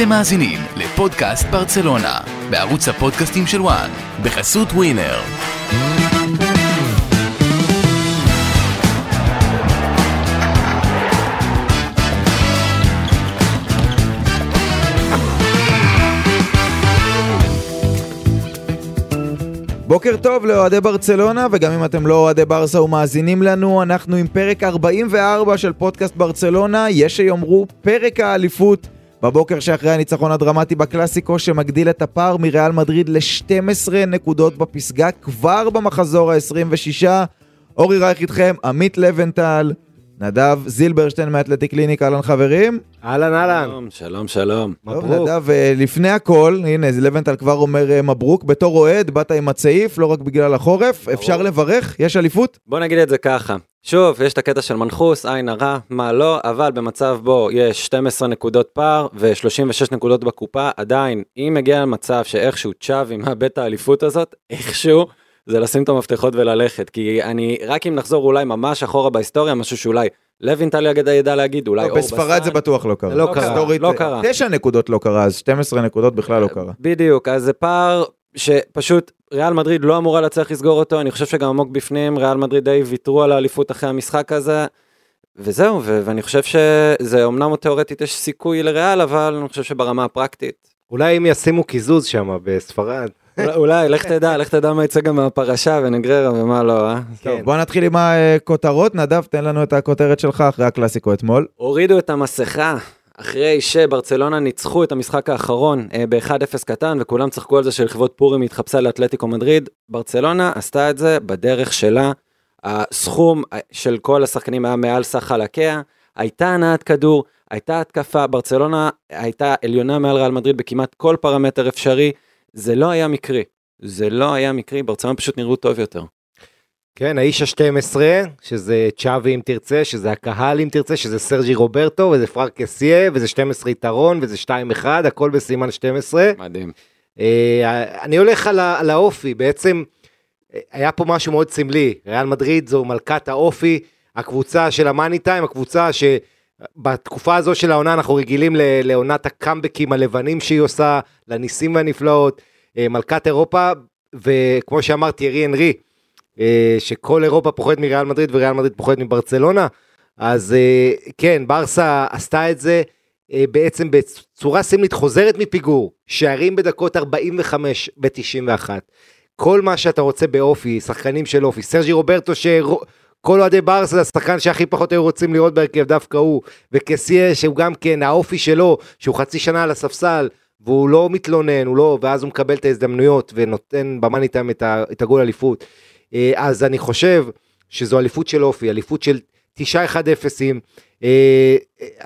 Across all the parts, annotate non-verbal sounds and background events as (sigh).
אתם מאזינים לפודקאסט ברצלונה, בערוץ הפודקאסטים של וואן, בחסות ווינר. בוקר טוב לאוהדי ברצלונה, וגם אם אתם לא אוהדי ברסה ומאזינים לנו, אנחנו עם פרק 44 של פודקאסט ברצלונה, יש שיאמרו פרק האליפות. בבוקר שאחרי הניצחון הדרמטי בקלאסיקו שמגדיל את הפער מריאל מדריד ל-12 נקודות בפסגה כבר במחזור ה-26. אורי רייך איתכם, עמית לבנטל, נדב זילברשטיין מאתלטיק קליניק, אהלן חברים. אהלן אהלן. שלום, שלום, שלום. טוב, מברוק. נדב, אה, לפני הכל, הנה, לבנטל כבר אומר אה, מברוק, בתור אוהד, באת עם הצעיף, לא רק בגלל החורף, אפשר לברך? יש אליפות? בוא נגיד את זה ככה. שוב, יש את הקטע של מנחוס, עין הרע, מה לא, אבל במצב בו יש 12 נקודות פער ו-36 נקודות בקופה, עדיין, אם מגיע למצב שאיכשהו צ'אבי מאבד את האליפות הזאת, איכשהו, זה לשים את המפתחות וללכת. כי אני, רק אם נחזור אולי ממש אחורה בהיסטוריה, משהו שאולי לוינטל ידע להגיד, אולי לא, אור בספרד זה בסן. בטוח לא קרה. לא קרה, היסטורית, לא אה, קרה. תשע נקודות לא קרה, אז 12 נקודות בכלל לא קרה. בדיוק, אז זה פער שפשוט ריאל מדריד לא אמורה להצליח לסגור אותו, אני חושב שגם עמוק בפנים ריאל מדריד די ויתרו על האליפות אחרי המשחק הזה. וזהו, ו- ואני חושב שזה אמנם תאורטית יש סיכוי לריאל, אבל אני חושב שברמה הפרקטית. אולי אם ישימו קיזוז שם בספרד. אולי- אולי, לך תדע, לך תדע מה יצא גם מהפרשה ונגררה ומה לא, אה? כן. טוב, בוא נתחיל עם הכותרות, נדב, תן לנו את הכותרת שלך אחרי הקלאסיקו אתמול. הורידו את המסכה אחרי שברצלונה ניצחו את המשחק האחרון אה, ב-1-0 קטן, וכולם צחקו על זה שלכבוד פורים התחפשה לאתלטיקו מדריד. ברצלונה עשתה את זה בדרך שלה. הסכום אה, של כל השחקנים היה מעל סך חלקיה, הייתה הנעת כדור, הייתה התקפה, ברצלונה הייתה עליונה מעל ריאל מדריד בכמעט כל פרמטר אפשרי. זה לא היה מקרי. זה לא היה מקרי, ברצלונה פשוט נראו טוב יותר. כן, האיש ה-12, שזה צ'אבי אם תרצה, שזה הקהל אם תרצה, שזה סרג'י רוברטו, וזה פרנק קסיה, וזה 12 יתרון, וזה 2-1, הכל בסימן 12. מדהים. אה, אני הולך על, על האופי, בעצם אה, היה פה משהו מאוד סמלי, ריאל מדריד זו מלכת האופי, הקבוצה של המאני טיים, הקבוצה שבתקופה הזו של העונה אנחנו רגילים לעונת הקאמבקים הלבנים שהיא עושה, לניסים והנפלאות, אה, מלכת אירופה, וכמו שאמרתי, ארי אנרי, שכל אירופה פוחדת מריאל מדריד וריאל מדריד פוחדת מברצלונה, אז אה, כן, ברסה עשתה את זה. אה, בעצם בצורה סמלית חוזרת מפיגור, שערים בדקות 45 ב-91. כל מה שאתה רוצה באופי, שחקנים של אופי, סרג'י רוברטו שכל אוהדי ברסה זה השחקן שהכי פחות היו רוצים לראות בהרכב דווקא הוא, וקסיה שהוא גם כן האופי שלו, שהוא חצי שנה על הספסל, והוא לא מתלונן, הוא לא, ואז הוא מקבל את ההזדמנויות ונותן במאני טיים את הגול אליפות. אה, אז אני חושב שזו אליפות של אופי, אליפות של תשעה 1 אפסים. אה,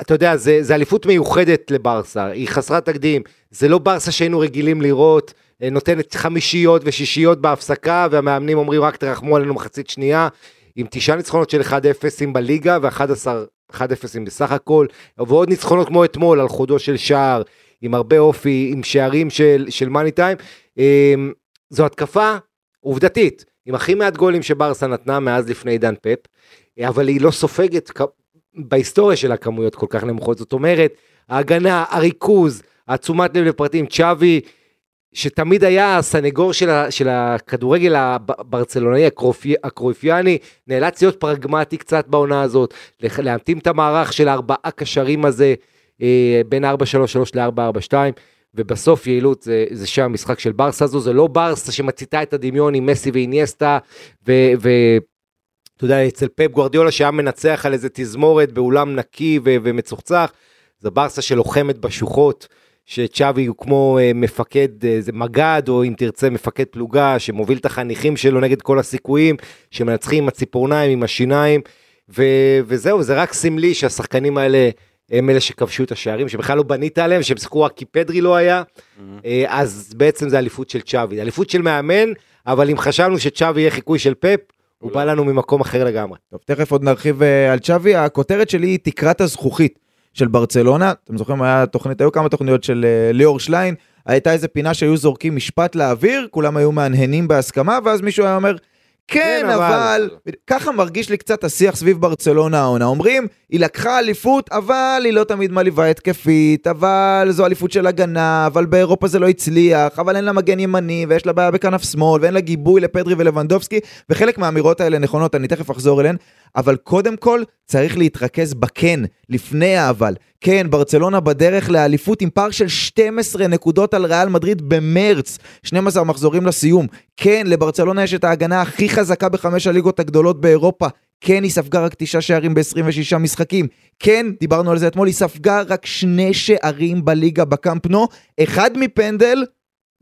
אתה יודע, זה, זה אליפות מיוחדת לברסה, היא חסרת תקדים, זה לא ברסה שהיינו רגילים לראות, אה, נותנת חמישיות ושישיות בהפסקה, והמאמנים אומרים רק תרחמו עלינו מחצית שנייה, עם תשעה ניצחונות של 1-0 בליגה ו-11 1-0 בסך הכל, ועוד ניצחונות כמו אתמול על חודו של שער, עם הרבה אופי, עם שערים של, מאני טיים. אה, זו התקפה עובדתית, עם הכי מעט גולים שברסה נתנה מאז לפני עידן פפ, אבל היא לא סופגת בהיסטוריה של הכמויות כל כך נמוכות, זאת אומרת, ההגנה, הריכוז, התשומת לב לפרטים, צ'אבי, שתמיד היה הסנגור של, ה, של הכדורגל הברצלונאי הקרויפיאני, נאלץ להיות פרגמטי קצת בעונה הזאת, להתאים את המערך של הארבעה קשרים הזה, אה, בין 4-3-3 ל-4-4-2, ובסוף יעילות זה, זה שם המשחק של ברסה הזו, זה לא ברסה שמציתה את הדמיון עם מסי ואיניאסטה, ו... ו אתה יודע, אצל פפ גוורדיולה שהיה מנצח על איזה תזמורת באולם נקי ו- ומצוחצח, זה ברסה שלוחמת בשוחות, שצ'אבי הוא כמו אה, מפקד, איזה מג"ד, או אם תרצה מפקד פלוגה, שמוביל את החניכים שלו נגד כל הסיכויים, שמנצחים עם הציפורניים, עם השיניים, ו- וזהו, זה רק סמלי שהשחקנים האלה הם אלה שכבשו את השערים, שבכלל לא בנית עליהם, שהם שיחקו רק כי פדרי לא היה, אה, אז בעצם זה אליפות של צ'אבי, אליפות של מאמן, אבל אם חשבנו שצ'אבי יהיה חיקוי של פפ, הוא בא לנו ממקום אחר לגמרי. טוב, תכף עוד נרחיב אה, על צ'אבי, הכותרת שלי היא תקרת הזכוכית של ברצלונה, אתם זוכרים, היה תוכנית, היו כמה תוכניות של אה, ליאור שליין, הייתה איזה פינה שהיו זורקים משפט לאוויר, כולם היו מהנהנים בהסכמה, ואז מישהו היה אומר, כן, כן, אבל... אבל- ככה מרגיש לי קצת השיח סביב ברצלונה העונה. אומרים, היא לקחה אליפות, אבל היא לא תמיד מלאיבה התקפית, אבל זו אליפות של הגנה, אבל באירופה זה לא הצליח, אבל אין לה מגן ימני, ויש לה בעיה בכנף שמאל, ואין לה גיבוי לפדרי ולבנדובסקי, וחלק מהאמירות האלה נכונות, אני תכף אחזור אליהן, אבל קודם כל צריך להתרכז בכן, לפני האבל. כן, ברצלונה בדרך לאליפות עם פער של 12 נקודות על ריאל מדריד במרץ, 12 מחזורים לסיום. כן, לברצלונה יש את ההגנה הכי חזקה בחמש הליגות הגדולות באירופה. כן, היא ספגה רק תשעה שערים ב-26 משחקים. כן, דיברנו על זה אתמול, היא ספגה רק שני שערים בליגה בקאמפ נו, אחד מפנדל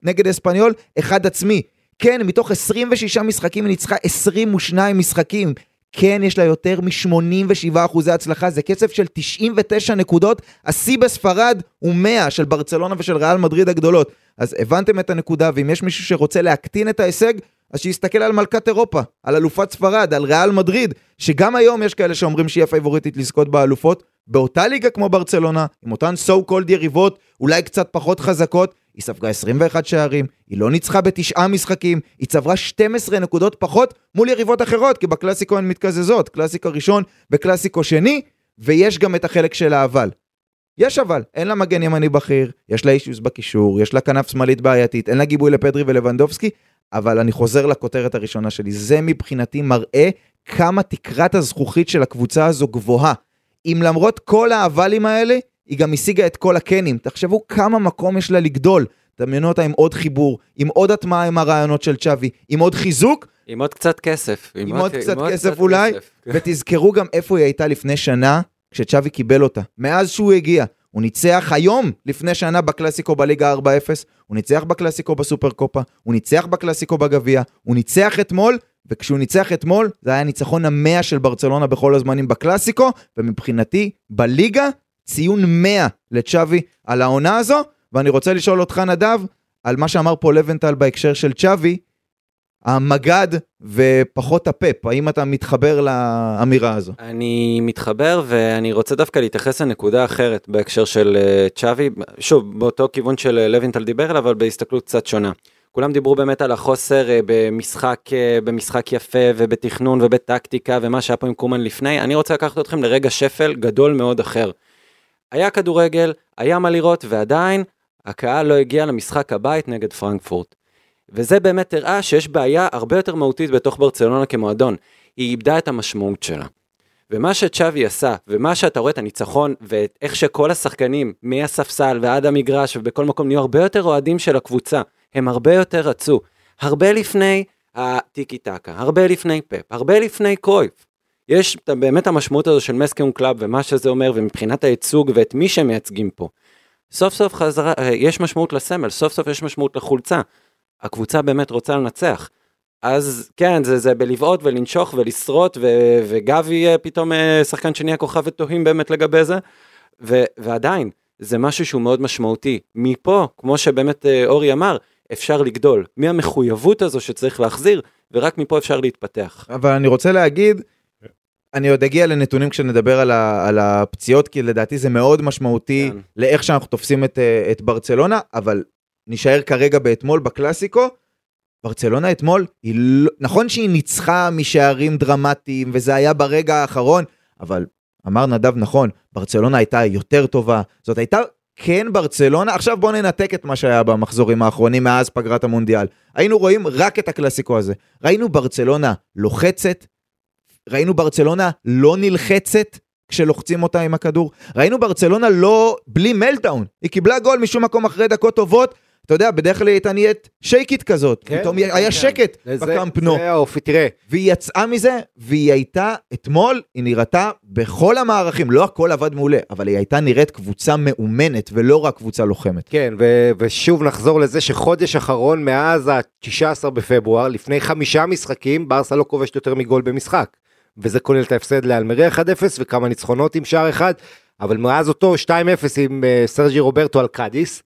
נגד אספניול, אחד עצמי. כן, מתוך 26 משחקים היא ניצחה 22 משחקים. כן, יש לה יותר מ-87 אחוזי הצלחה, זה קצב של 99 נקודות, השיא בספרד הוא 100 של ברצלונה ושל ריאל מדריד הגדולות. אז הבנתם את הנקודה, ואם יש מישהו שרוצה להקטין את ההישג, אז שיסתכל על מלכת אירופה, על אלופת ספרד, על ריאל מדריד, שגם היום יש כאלה שאומרים שהיא הפייבוריטית לזכות באלופות, באותה ליגה כמו ברצלונה, עם אותן so called יריבות, אולי קצת פחות חזקות, היא ספגה 21 שערים, היא לא ניצחה בתשעה משחקים, היא צברה 12 נקודות פחות מול יריבות אחרות, כי בקלאסיקו הן מתקזזות, קלאסיקו ראשון וקלאסיקו שני, ויש גם את החלק של האבל. יש אבל, אין לה מגן ימני בכיר, יש לה אישיוס בקישור, יש לה כנף שמאלית בעייתית, אין לה גיבוי לפדרי ולבנדובסקי, אבל אני חוזר לכותרת הראשונה שלי, זה מבחינתי מראה כמה תקרת הזכוכית של הקבוצה הזו גבוהה. אם למרות כל האבלים האלה, היא גם השיגה את כל הקנים. תחשבו כמה מקום יש לה לגדול. דמיינו אותה עם עוד חיבור, עם עוד הטמעה עם הרעיונות של צ'אבי, עם עוד חיזוק, עם עוד קצת כסף. עם עוד קצת כסף אולי, ותזכרו גם איפה היא הייתה לפני שנה, כשצ'אבי קיבל אותה. מאז שהוא הגיע. הוא ניצח היום, לפני שנה, בקלאסיקו בליגה 4-0, הוא ניצח בקלאסיקו בסופר קופה, הוא ניצח בקלאסיקו בגביע, הוא ניצח אתמול, וכשהוא ניצח אתמול, זה היה הניצחון המאה של ברצלונה בכל הזמנים בקלאסיקו, ומבחינתי, בליגה, ציון 100 לצ'אבי על העונה הזו, ואני רוצה לשאול אותך, נדב, על מה שאמר פה לבנטל בהקשר של צ'אבי, המגד ופחות הפפ, האם אתה מתחבר לאמירה הזו? אני מתחבר ואני רוצה דווקא להתייחס לנקודה אחרת בהקשר של אה, צ'אבי, שוב, באותו כיוון של אה, לוינטל דיבר עליו, אבל בהסתכלות קצת שונה. כולם דיברו באמת על החוסר אה, במשחק, במשחק יפה ובתכנון ובטקטיקה ומה שהיה פה עם קומן לפני, אני רוצה לקחת אתכם לרגע שפל גדול מאוד אחר. היה כדורגל, היה מה לראות ועדיין הקהל לא הגיע למשחק הבית נגד פרנקפורט. וזה באמת הראה שיש בעיה הרבה יותר מהותית בתוך ברצלונה כמועדון. היא איבדה את המשמעות שלה. ומה שצ'אבי עשה, ומה שאתה רואה את הניצחון, ואיך שכל השחקנים, מהספסל ועד המגרש ובכל מקום, נהיו הרבה יותר אוהדים של הקבוצה. הם הרבה יותר רצו. הרבה לפני הטיקי טקה, הרבה לפני פפ, הרבה לפני קרויף. יש באמת המשמעות הזו של més que un club ומה שזה אומר, ומבחינת הייצוג ואת מי שהם מייצגים פה. סוף סוף חזרה, אה, יש משמעות לסמל, סוף סוף יש משמעות לחולצה. הקבוצה באמת רוצה לנצח. אז כן, זה, זה בלבעוט ולנשוך ולשרוט, ו- וגבי אה, פתאום אה, שחקן שנהיה כוכב ותוהים באמת לגבי זה, ו- ועדיין, זה משהו שהוא מאוד משמעותי. מפה, כמו שבאמת אה, אורי אמר, אפשר לגדול. מהמחויבות הזו שצריך להחזיר, ורק מפה אפשר להתפתח. אבל אני רוצה להגיד, אני עוד אגיע לנתונים כשנדבר על, ה, על הפציעות, כי לדעתי זה מאוד משמעותי כן. לאיך שאנחנו תופסים את, את ברצלונה, אבל נשאר כרגע באתמול בקלאסיקו. ברצלונה אתמול, היא לא, נכון שהיא ניצחה משערים דרמטיים, וזה היה ברגע האחרון, אבל אמר נדב נכון, ברצלונה הייתה יותר טובה, זאת הייתה כן ברצלונה, עכשיו בואו ננתק את מה שהיה במחזורים האחרונים מאז פגרת המונדיאל. היינו רואים רק את הקלאסיקו הזה. ראינו ברצלונה לוחצת, ראינו ברצלונה לא נלחצת כשלוחצים אותה עם הכדור. ראינו ברצלונה לא, בלי מלטאון. היא קיבלה גול משום מקום אחרי דקות טובות. אתה יודע, בדרך כלל היא הייתה נהיית שייקית כזאת. כן, פתאום כן, היה כן. שקט זה- בקאמפ נו. זה האופי, תראה, והיא יצאה מזה, והיא הייתה, אתמול היא נראתה בכל המערכים, לא הכל עבד מעולה, אבל היא הייתה נראית קבוצה מאומנת ולא רק קבוצה לוחמת. כן, ו- ושוב נחזור לזה שחודש אחרון מאז ה-19 בפברואר, לפני חמישה משחקים, ברסה לא כובשת יותר מגול במשחק. וזה כולל את ההפסד לאלמריה 1-0 וכמה ניצחונות עם שער אחד, אבל מאז אותו 2-0 עם uh, סרג'י רוברטו על קאדיס,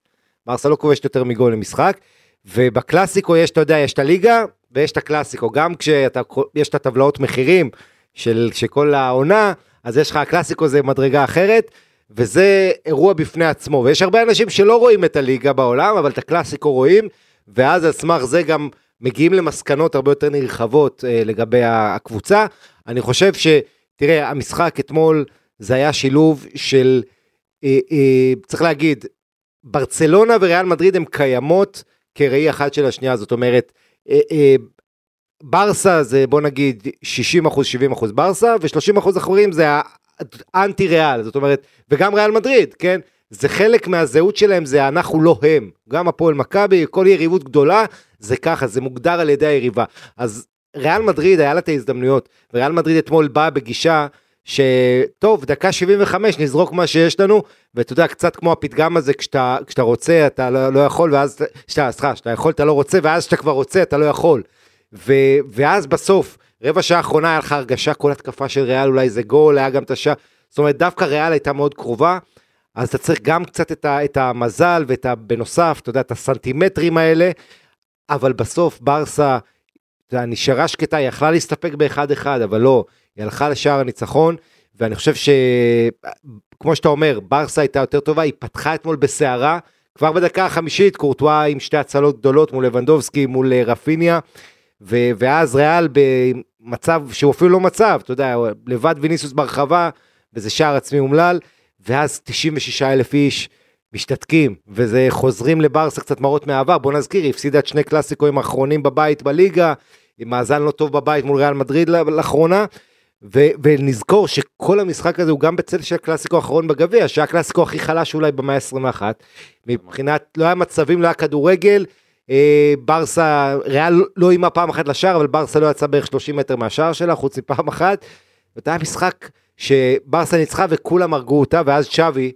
ברסה לא כובשת יותר מגול למשחק, ובקלאסיקו יש, אתה יודע, יש את הליגה ויש את הקלאסיקו, גם כשיש את הטבלאות מחירים של, של כל העונה, אז יש לך הקלאסיקו זה מדרגה אחרת, וזה אירוע בפני עצמו, ויש הרבה אנשים שלא רואים את הליגה בעולם, אבל את הקלאסיקו רואים, ואז על סמך זה גם מגיעים למסקנות הרבה יותר נרחבות אה, לגבי הקבוצה. אני חושב ש... תראה, המשחק אתמול זה היה שילוב של, אה, אה, צריך להגיד, ברצלונה וריאל מדריד הן קיימות כראי אחת של השנייה, זאת אומרת, אה, אה, ברסה זה בוא נגיד 60 אחוז, 70 אחוז ברסה, ו-30 אחוז אחרים זה האנטי ריאל, זאת אומרת, וגם ריאל מדריד, כן? זה חלק מהזהות שלהם, זה אנחנו לא הם. גם הפועל מכבי, כל יריבות גדולה, זה ככה, זה מוגדר על ידי היריבה. אז ריאל מדריד, היה לה את ההזדמנויות, וריאל מדריד אתמול באה בגישה שטוב, דקה 75 נזרוק מה שיש לנו, ואתה יודע, קצת כמו הפתגם הזה, כשאתה, כשאתה רוצה אתה לא, לא יכול, ואז, סליחה, כשאתה יכול אתה לא רוצה, ואז כשאתה כבר רוצה אתה לא יכול. ו, ואז בסוף, רבע שעה האחרונה היה לך הרגשה, כל התקפה של ריאל אולי זה גול, היה גם את השעה, זאת אומרת, דווקא ריאל הייתה מאוד קרובה, אז אתה צריך גם קצת את, ה, את המזל ואת ה... אתה יודע, את הסנטימטרים האלה, אבל בסוף ברסה, יודע, נשארה שקטה, היא יכלה להסתפק באחד אחד, אבל לא, היא הלכה לשער הניצחון, ואני חושב שכמו שאתה אומר, ברסה הייתה יותר טובה, היא פתחה אתמול בסערה, כבר בדקה החמישית, קורטואה עם שתי הצלות גדולות מול לבנדובסקי, מול אה, רפיניה, ו- ואז ריאל במצב שהוא אפילו לא מצב, אתה יודע, לבד ויניסוס ברחבה, וזה שער עצמי אומלל, ואז 96 אלף איש משתתקים, וזה חוזרים לברסה קצת מראות מהעבר, בוא נזכיר, היא הפסידה את שני קלאסיקוים האחרונים בבית בליגה, עם מאזן לא טוב בבית מול ריאל מדריד לאחרונה, ו- ונזכור שכל המשחק הזה הוא גם בצל של הקלאסיקו האחרון בגביע, שהיה הקלאסיקו הכי חלש אולי במאה ה-21, מבחינת, לא היה מצבים, לא היה כדורגל, אה, ברסה, ריאל לא אימה פעם אחת לשער, אבל ברסה לא יצא בערך 30 מטר מהשער שלה, חוץ מפעם אחת. זה היה משחק שברסה ניצחה וכולם הרגו אותה, ואז צ'אבי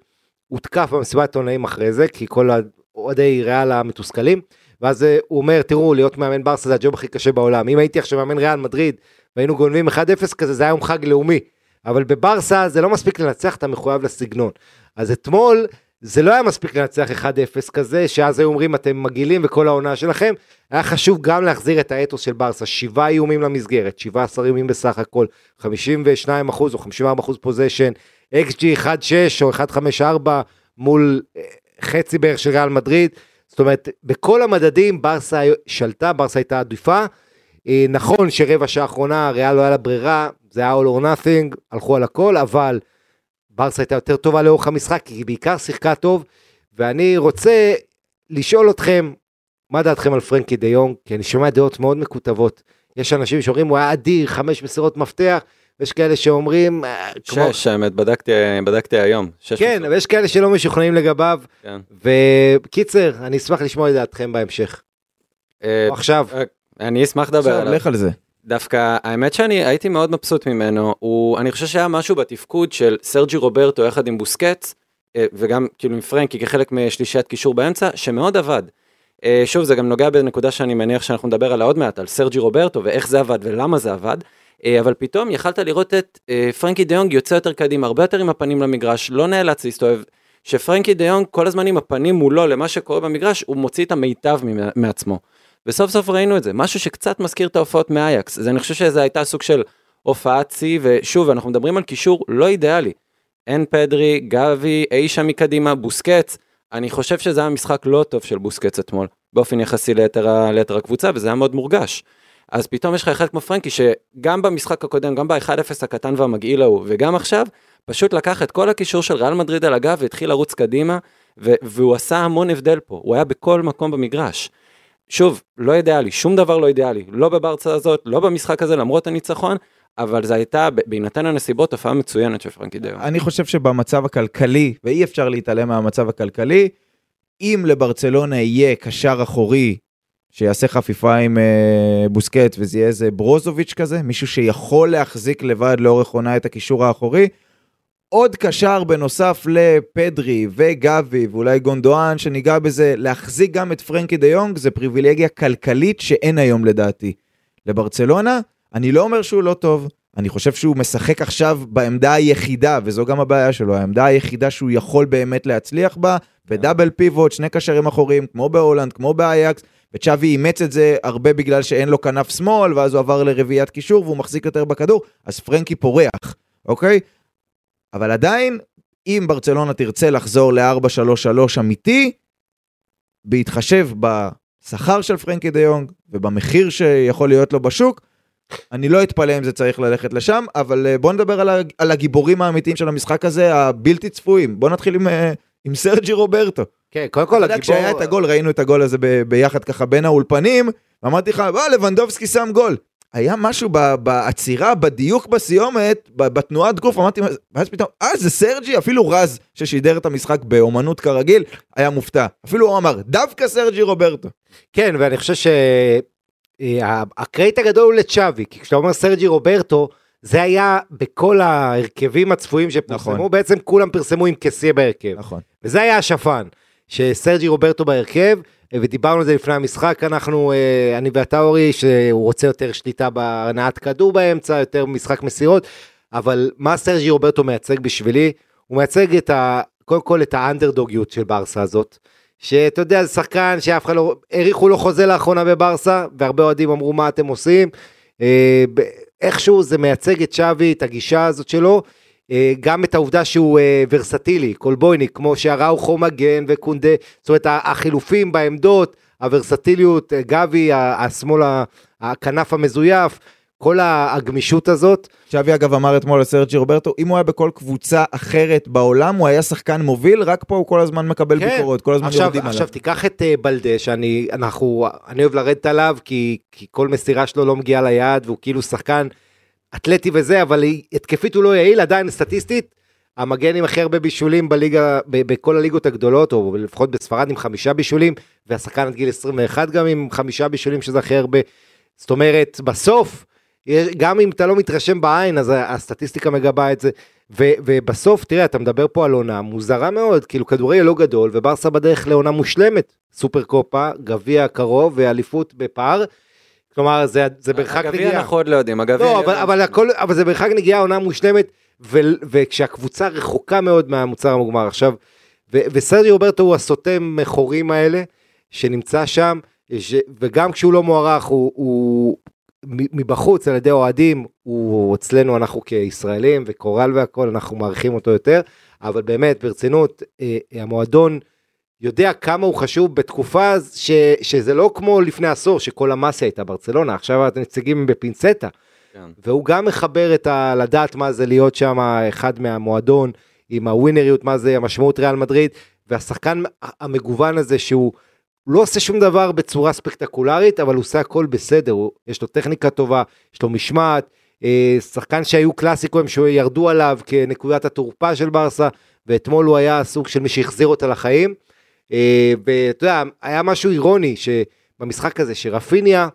הותקף במסיבת עיתונאים אחרי זה, כי כל אוהדי ריאל המתוסכלים, ואז הוא אומר, תראו, להיות מאמן ברסה זה הג'וב הכי קשה בעולם. אם הייתי עכשיו מאמן ריאל מדריד, והיינו גונבים 1-0 כזה, זה היה יום חג לאומי. אבל בברסה זה לא מספיק לנצח, אתה מחויב לסגנון. אז אתמול, זה לא היה מספיק לנצח 1-0 כזה, שאז היו אומרים אתם מגעילים וכל העונה שלכם, היה חשוב גם להחזיר את האתוס של ברסה, שבעה איומים למסגרת, 17 איומים בסך הכל, 52 אחוז או 54 אחוז פוזיישן, XG 1.6 או 1.54 מול אה, חצי בערך של ריאל מדריד, זאת אומרת, בכל המדדים ברסה שלטה, ברסה הייתה עדיפה, אה, נכון שרבע שעה האחרונה ריאל לא היה לה ברירה, זה היה all or nothing, הלכו על הכל, אבל ברסה הייתה יותר טובה לאורך המשחק, כי היא בעיקר שיחקה טוב, ואני רוצה לשאול אתכם, מה דעתכם על פרנקי דה יונג? כי אני שומע דעות מאוד מקוטבות. יש אנשים שאומרים, הוא היה אדיר, חמש מסירות מפתח, ויש כאלה שאומרים... אה, שש, האמת, בדקתי, בדקתי היום. שש כן, ויש כאלה שלא משוכנעים לגביו. כן. וקיצר, אני אשמח לשמוע את דעתכם בהמשך. אה, עכשיו. אה, אני אשמח לדבר עליו. לך על זה. דווקא האמת שאני הייתי מאוד מבסוט ממנו, הוא, אני חושב שהיה משהו בתפקוד של סרג'י רוברטו יחד עם בוסקץ, אה, וגם כאילו עם פרנקי כחלק משלישיית קישור באמצע, שמאוד עבד. אה, שוב, זה גם נוגע בנקודה שאני מניח שאנחנו נדבר עליה עוד מעט, על סרג'י רוברטו ואיך זה עבד ולמה זה עבד, אבל פתאום יכלת לראות את פרנקי דיונג יוצא יותר קדימה, הרבה יותר עם הפנים למגרש, לא נאלץ להסתובב. שפרנקי דיונג כל הזמן עם הפנים מולו למה שקורה במגרש, הוא מוציא את המיטב מעצמו. וסוף סוף ראינו את זה, משהו שקצת מזכיר את ההופעות מאייקס, אז אני חושב שזה הייתה סוג של הופעת שיא, ושוב, אנחנו מדברים על קישור לא אידיאלי. אין פדרי, גבי, אי שם מקדימה, בוסקץ, אני חושב שזה היה משחק לא טוב של בוסקץ אתמול, באופן יחסי ליתר, ליתר הקבוצה, וזה היה מאוד מורגש. אז פתאום יש לך אחד כמו פרנקי, שגם במשחק הקודם, גם ב-1-0 הקטן והמגעיל ההוא, וגם עכשיו, פשוט לקח את כל הקישור של ריאל מדריד על הגב והתחיל לרוץ קדימה, והוא עשה המון הבדל פה, הוא היה בכל מקום במגרש. שוב, לא אידיאלי, שום דבר לא אידיאלי, לא בברצה הזאת, לא במשחק הזה, למרות הניצחון, אבל זו הייתה, בהינתן הנסיבות, תופעה מצוינת של פרנקי דיון. אני חושב שבמצב הכלכלי, ואי אפשר להתעלם מהמצב הכלכלי, אם לברצלונה יהיה קשר אחורי שיעשה חפיפה עם אה, בוסקט וזה יהיה איזה ברוזוביץ' כזה, מישהו שיכול להחזיק לבד לאורך עונה את הקישור האחורי, עוד קשר בנוסף לפדרי וגבי ואולי גונדואן שניגע בזה, להחזיק גם את פרנקי דה יונג זה פריבילגיה כלכלית שאין היום לדעתי. לברצלונה, אני לא אומר שהוא לא טוב, אני חושב שהוא משחק עכשיו בעמדה היחידה, וזו גם הבעיה שלו, העמדה היחידה שהוא יכול באמת להצליח בה, ב double pivot, שני קשרים אחוריים, כמו בהולנד, כמו באייאקס, וצ'אבי אימץ את זה הרבה בגלל שאין לו כנף שמאל, ואז הוא עבר לרביעיית קישור והוא מחזיק יותר בכדור, אז פרנקי פורח, אוקיי? אבל עדיין, אם ברצלונה תרצה לחזור ל-4-3-3 אמיתי, בהתחשב בשכר של פרנקי דה יונג, ובמחיר שיכול להיות לו בשוק, אני לא אתפלא אם זה צריך ללכת לשם, אבל אה, בוא נדבר על, הגיבורים האמיתיים של המשחק הזה, הבלתי צפויים. בוא נתחיל עם, אה, עם סרג'י רוברטו. כן, קודם כל הגיבור... כשהיה את הגול, ראינו את הגול הזה ביחד ככה בין האולפנים, ואמרתי לך, וואה, לבנדובסקי שם גול. היה משהו בעצירה, בדיוק בסיומת, בתנועת גוף, אמרתי, ואז פתאום, אה, זה סרג'י? אפילו רז, ששידר את המשחק באומנות כרגיל, היה מופתע. אפילו הוא אמר, דווקא סרג'י רוברטו. כן, ואני חושב שהקרדיט הגדול הוא לצ'אבי, כי כשאתה אומר סרג'י רוברטו, זה היה בכל ההרכבים הצפויים שפורסמו, נכון. בעצם כולם פרסמו עם כסיה בהרכב. נכון. וזה היה השפן, שסרג'י רוברטו בהרכב, ודיברנו על זה לפני המשחק, אנחנו, אה, אני ואתה אורי, שהוא רוצה יותר שליטה בהנעת כדור באמצע, יותר משחק מסירות, אבל מה סרג'י רוברטו מייצג בשבילי? הוא מייצג את ה... קודם כל את האנדרדוגיות של ברסה הזאת. שאתה יודע, זה שחקן שאף אחד לא... האריכו לו חוזה לאחרונה בברסה, והרבה אוהדים אמרו מה אתם עושים. אה, ב- איכשהו זה מייצג את שווי, את הגישה הזאת שלו. אה, גם את העובדה שהוא אה, ורסטילי, קולבויניק, כמו שהראוכו מגן וקונדה, זאת אומרת החילופים בעמדות, הוורסטיליות, אה, גבי, השמאל, הכנף המזויף, כל הגמישות הזאת. שווי אגב אמר אתמול לסרג'י רוברטו, אם הוא היה בכל קבוצה אחרת בעולם, הוא היה שחקן מוביל, רק פה הוא כל הזמן מקבל כן. ביקורות, כל הזמן עכשיו, יורדים עליו. עכשיו תיקח את אה, בלדה, שאני אנחנו, אני אוהב לרדת עליו, כי, כי כל מסירה שלו לא מגיעה ליעד, והוא כאילו שחקן אתלטי וזה, אבל התקפית הוא לא יעיל, עדיין סטטיסטית. המגן עם הכי הרבה בישולים בליגה, ב- בכל הליגות הגדולות, או לפחות בספרד עם חמישה בישולים, והשחקן עד גיל 21 גם עם חמישה בישולים, שזה הכי הרבה. זאת אומרת, בסוף, גם אם אתה לא מתרשם בעין, אז הסטטיסטיקה מגבה את זה. ו- ובסוף, תראה, אתה מדבר פה על עונה מוזרה מאוד, כאילו כדורגל לא גדול, וברסה בדרך לעונה מושלמת. סופר קופה, גביע קרוב ואליפות בפער. כלומר, זה, זה מרחק הגביע נגיעה. אנחנו עוד לא יודעים, הגביע... לא, אבל, אבל, הכל, אבל זה מרחק נגיעה עונה מושלמת, ו, וכשהקבוצה רחוקה מאוד מהמוצר המוגמר. עכשיו, ו, וסרג'י רוברטו הוא הסותם חורים האלה, שנמצא שם, ש, וגם כשהוא לא מוערך, הוא, הוא מבחוץ על ידי אוהדים, הוא אצלנו, אנחנו כישראלים וקורל והכל, אנחנו מעריכים אותו יותר, אבל באמת, ברצינות, אה, המועדון יודע כמה הוא חשוב בתקופה ש, שזה לא כמו לפני עשור, שכל המסה הייתה ברצלונה, עכשיו הנציגים הם בפינצטה. כן. והוא גם מחבר את ה... לדעת מה זה להיות שם אחד מהמועדון, עם הווינריות, מה זה המשמעות ריאל מדריד, והשחקן המגוון הזה שהוא לא עושה שום דבר בצורה ספקטקולרית, אבל הוא עושה הכל בסדר, הוא, יש לו טכניקה טובה, יש לו משמעת, אה, שחקן שהיו קלאסיקואים שירדו עליו כנקודת התורפה של ברסה, ואתמול הוא היה סוג של מי שהחזיר אותה לחיים. אה, ואתה יודע, היה משהו אירוני שבמשחק הזה, שרפיניה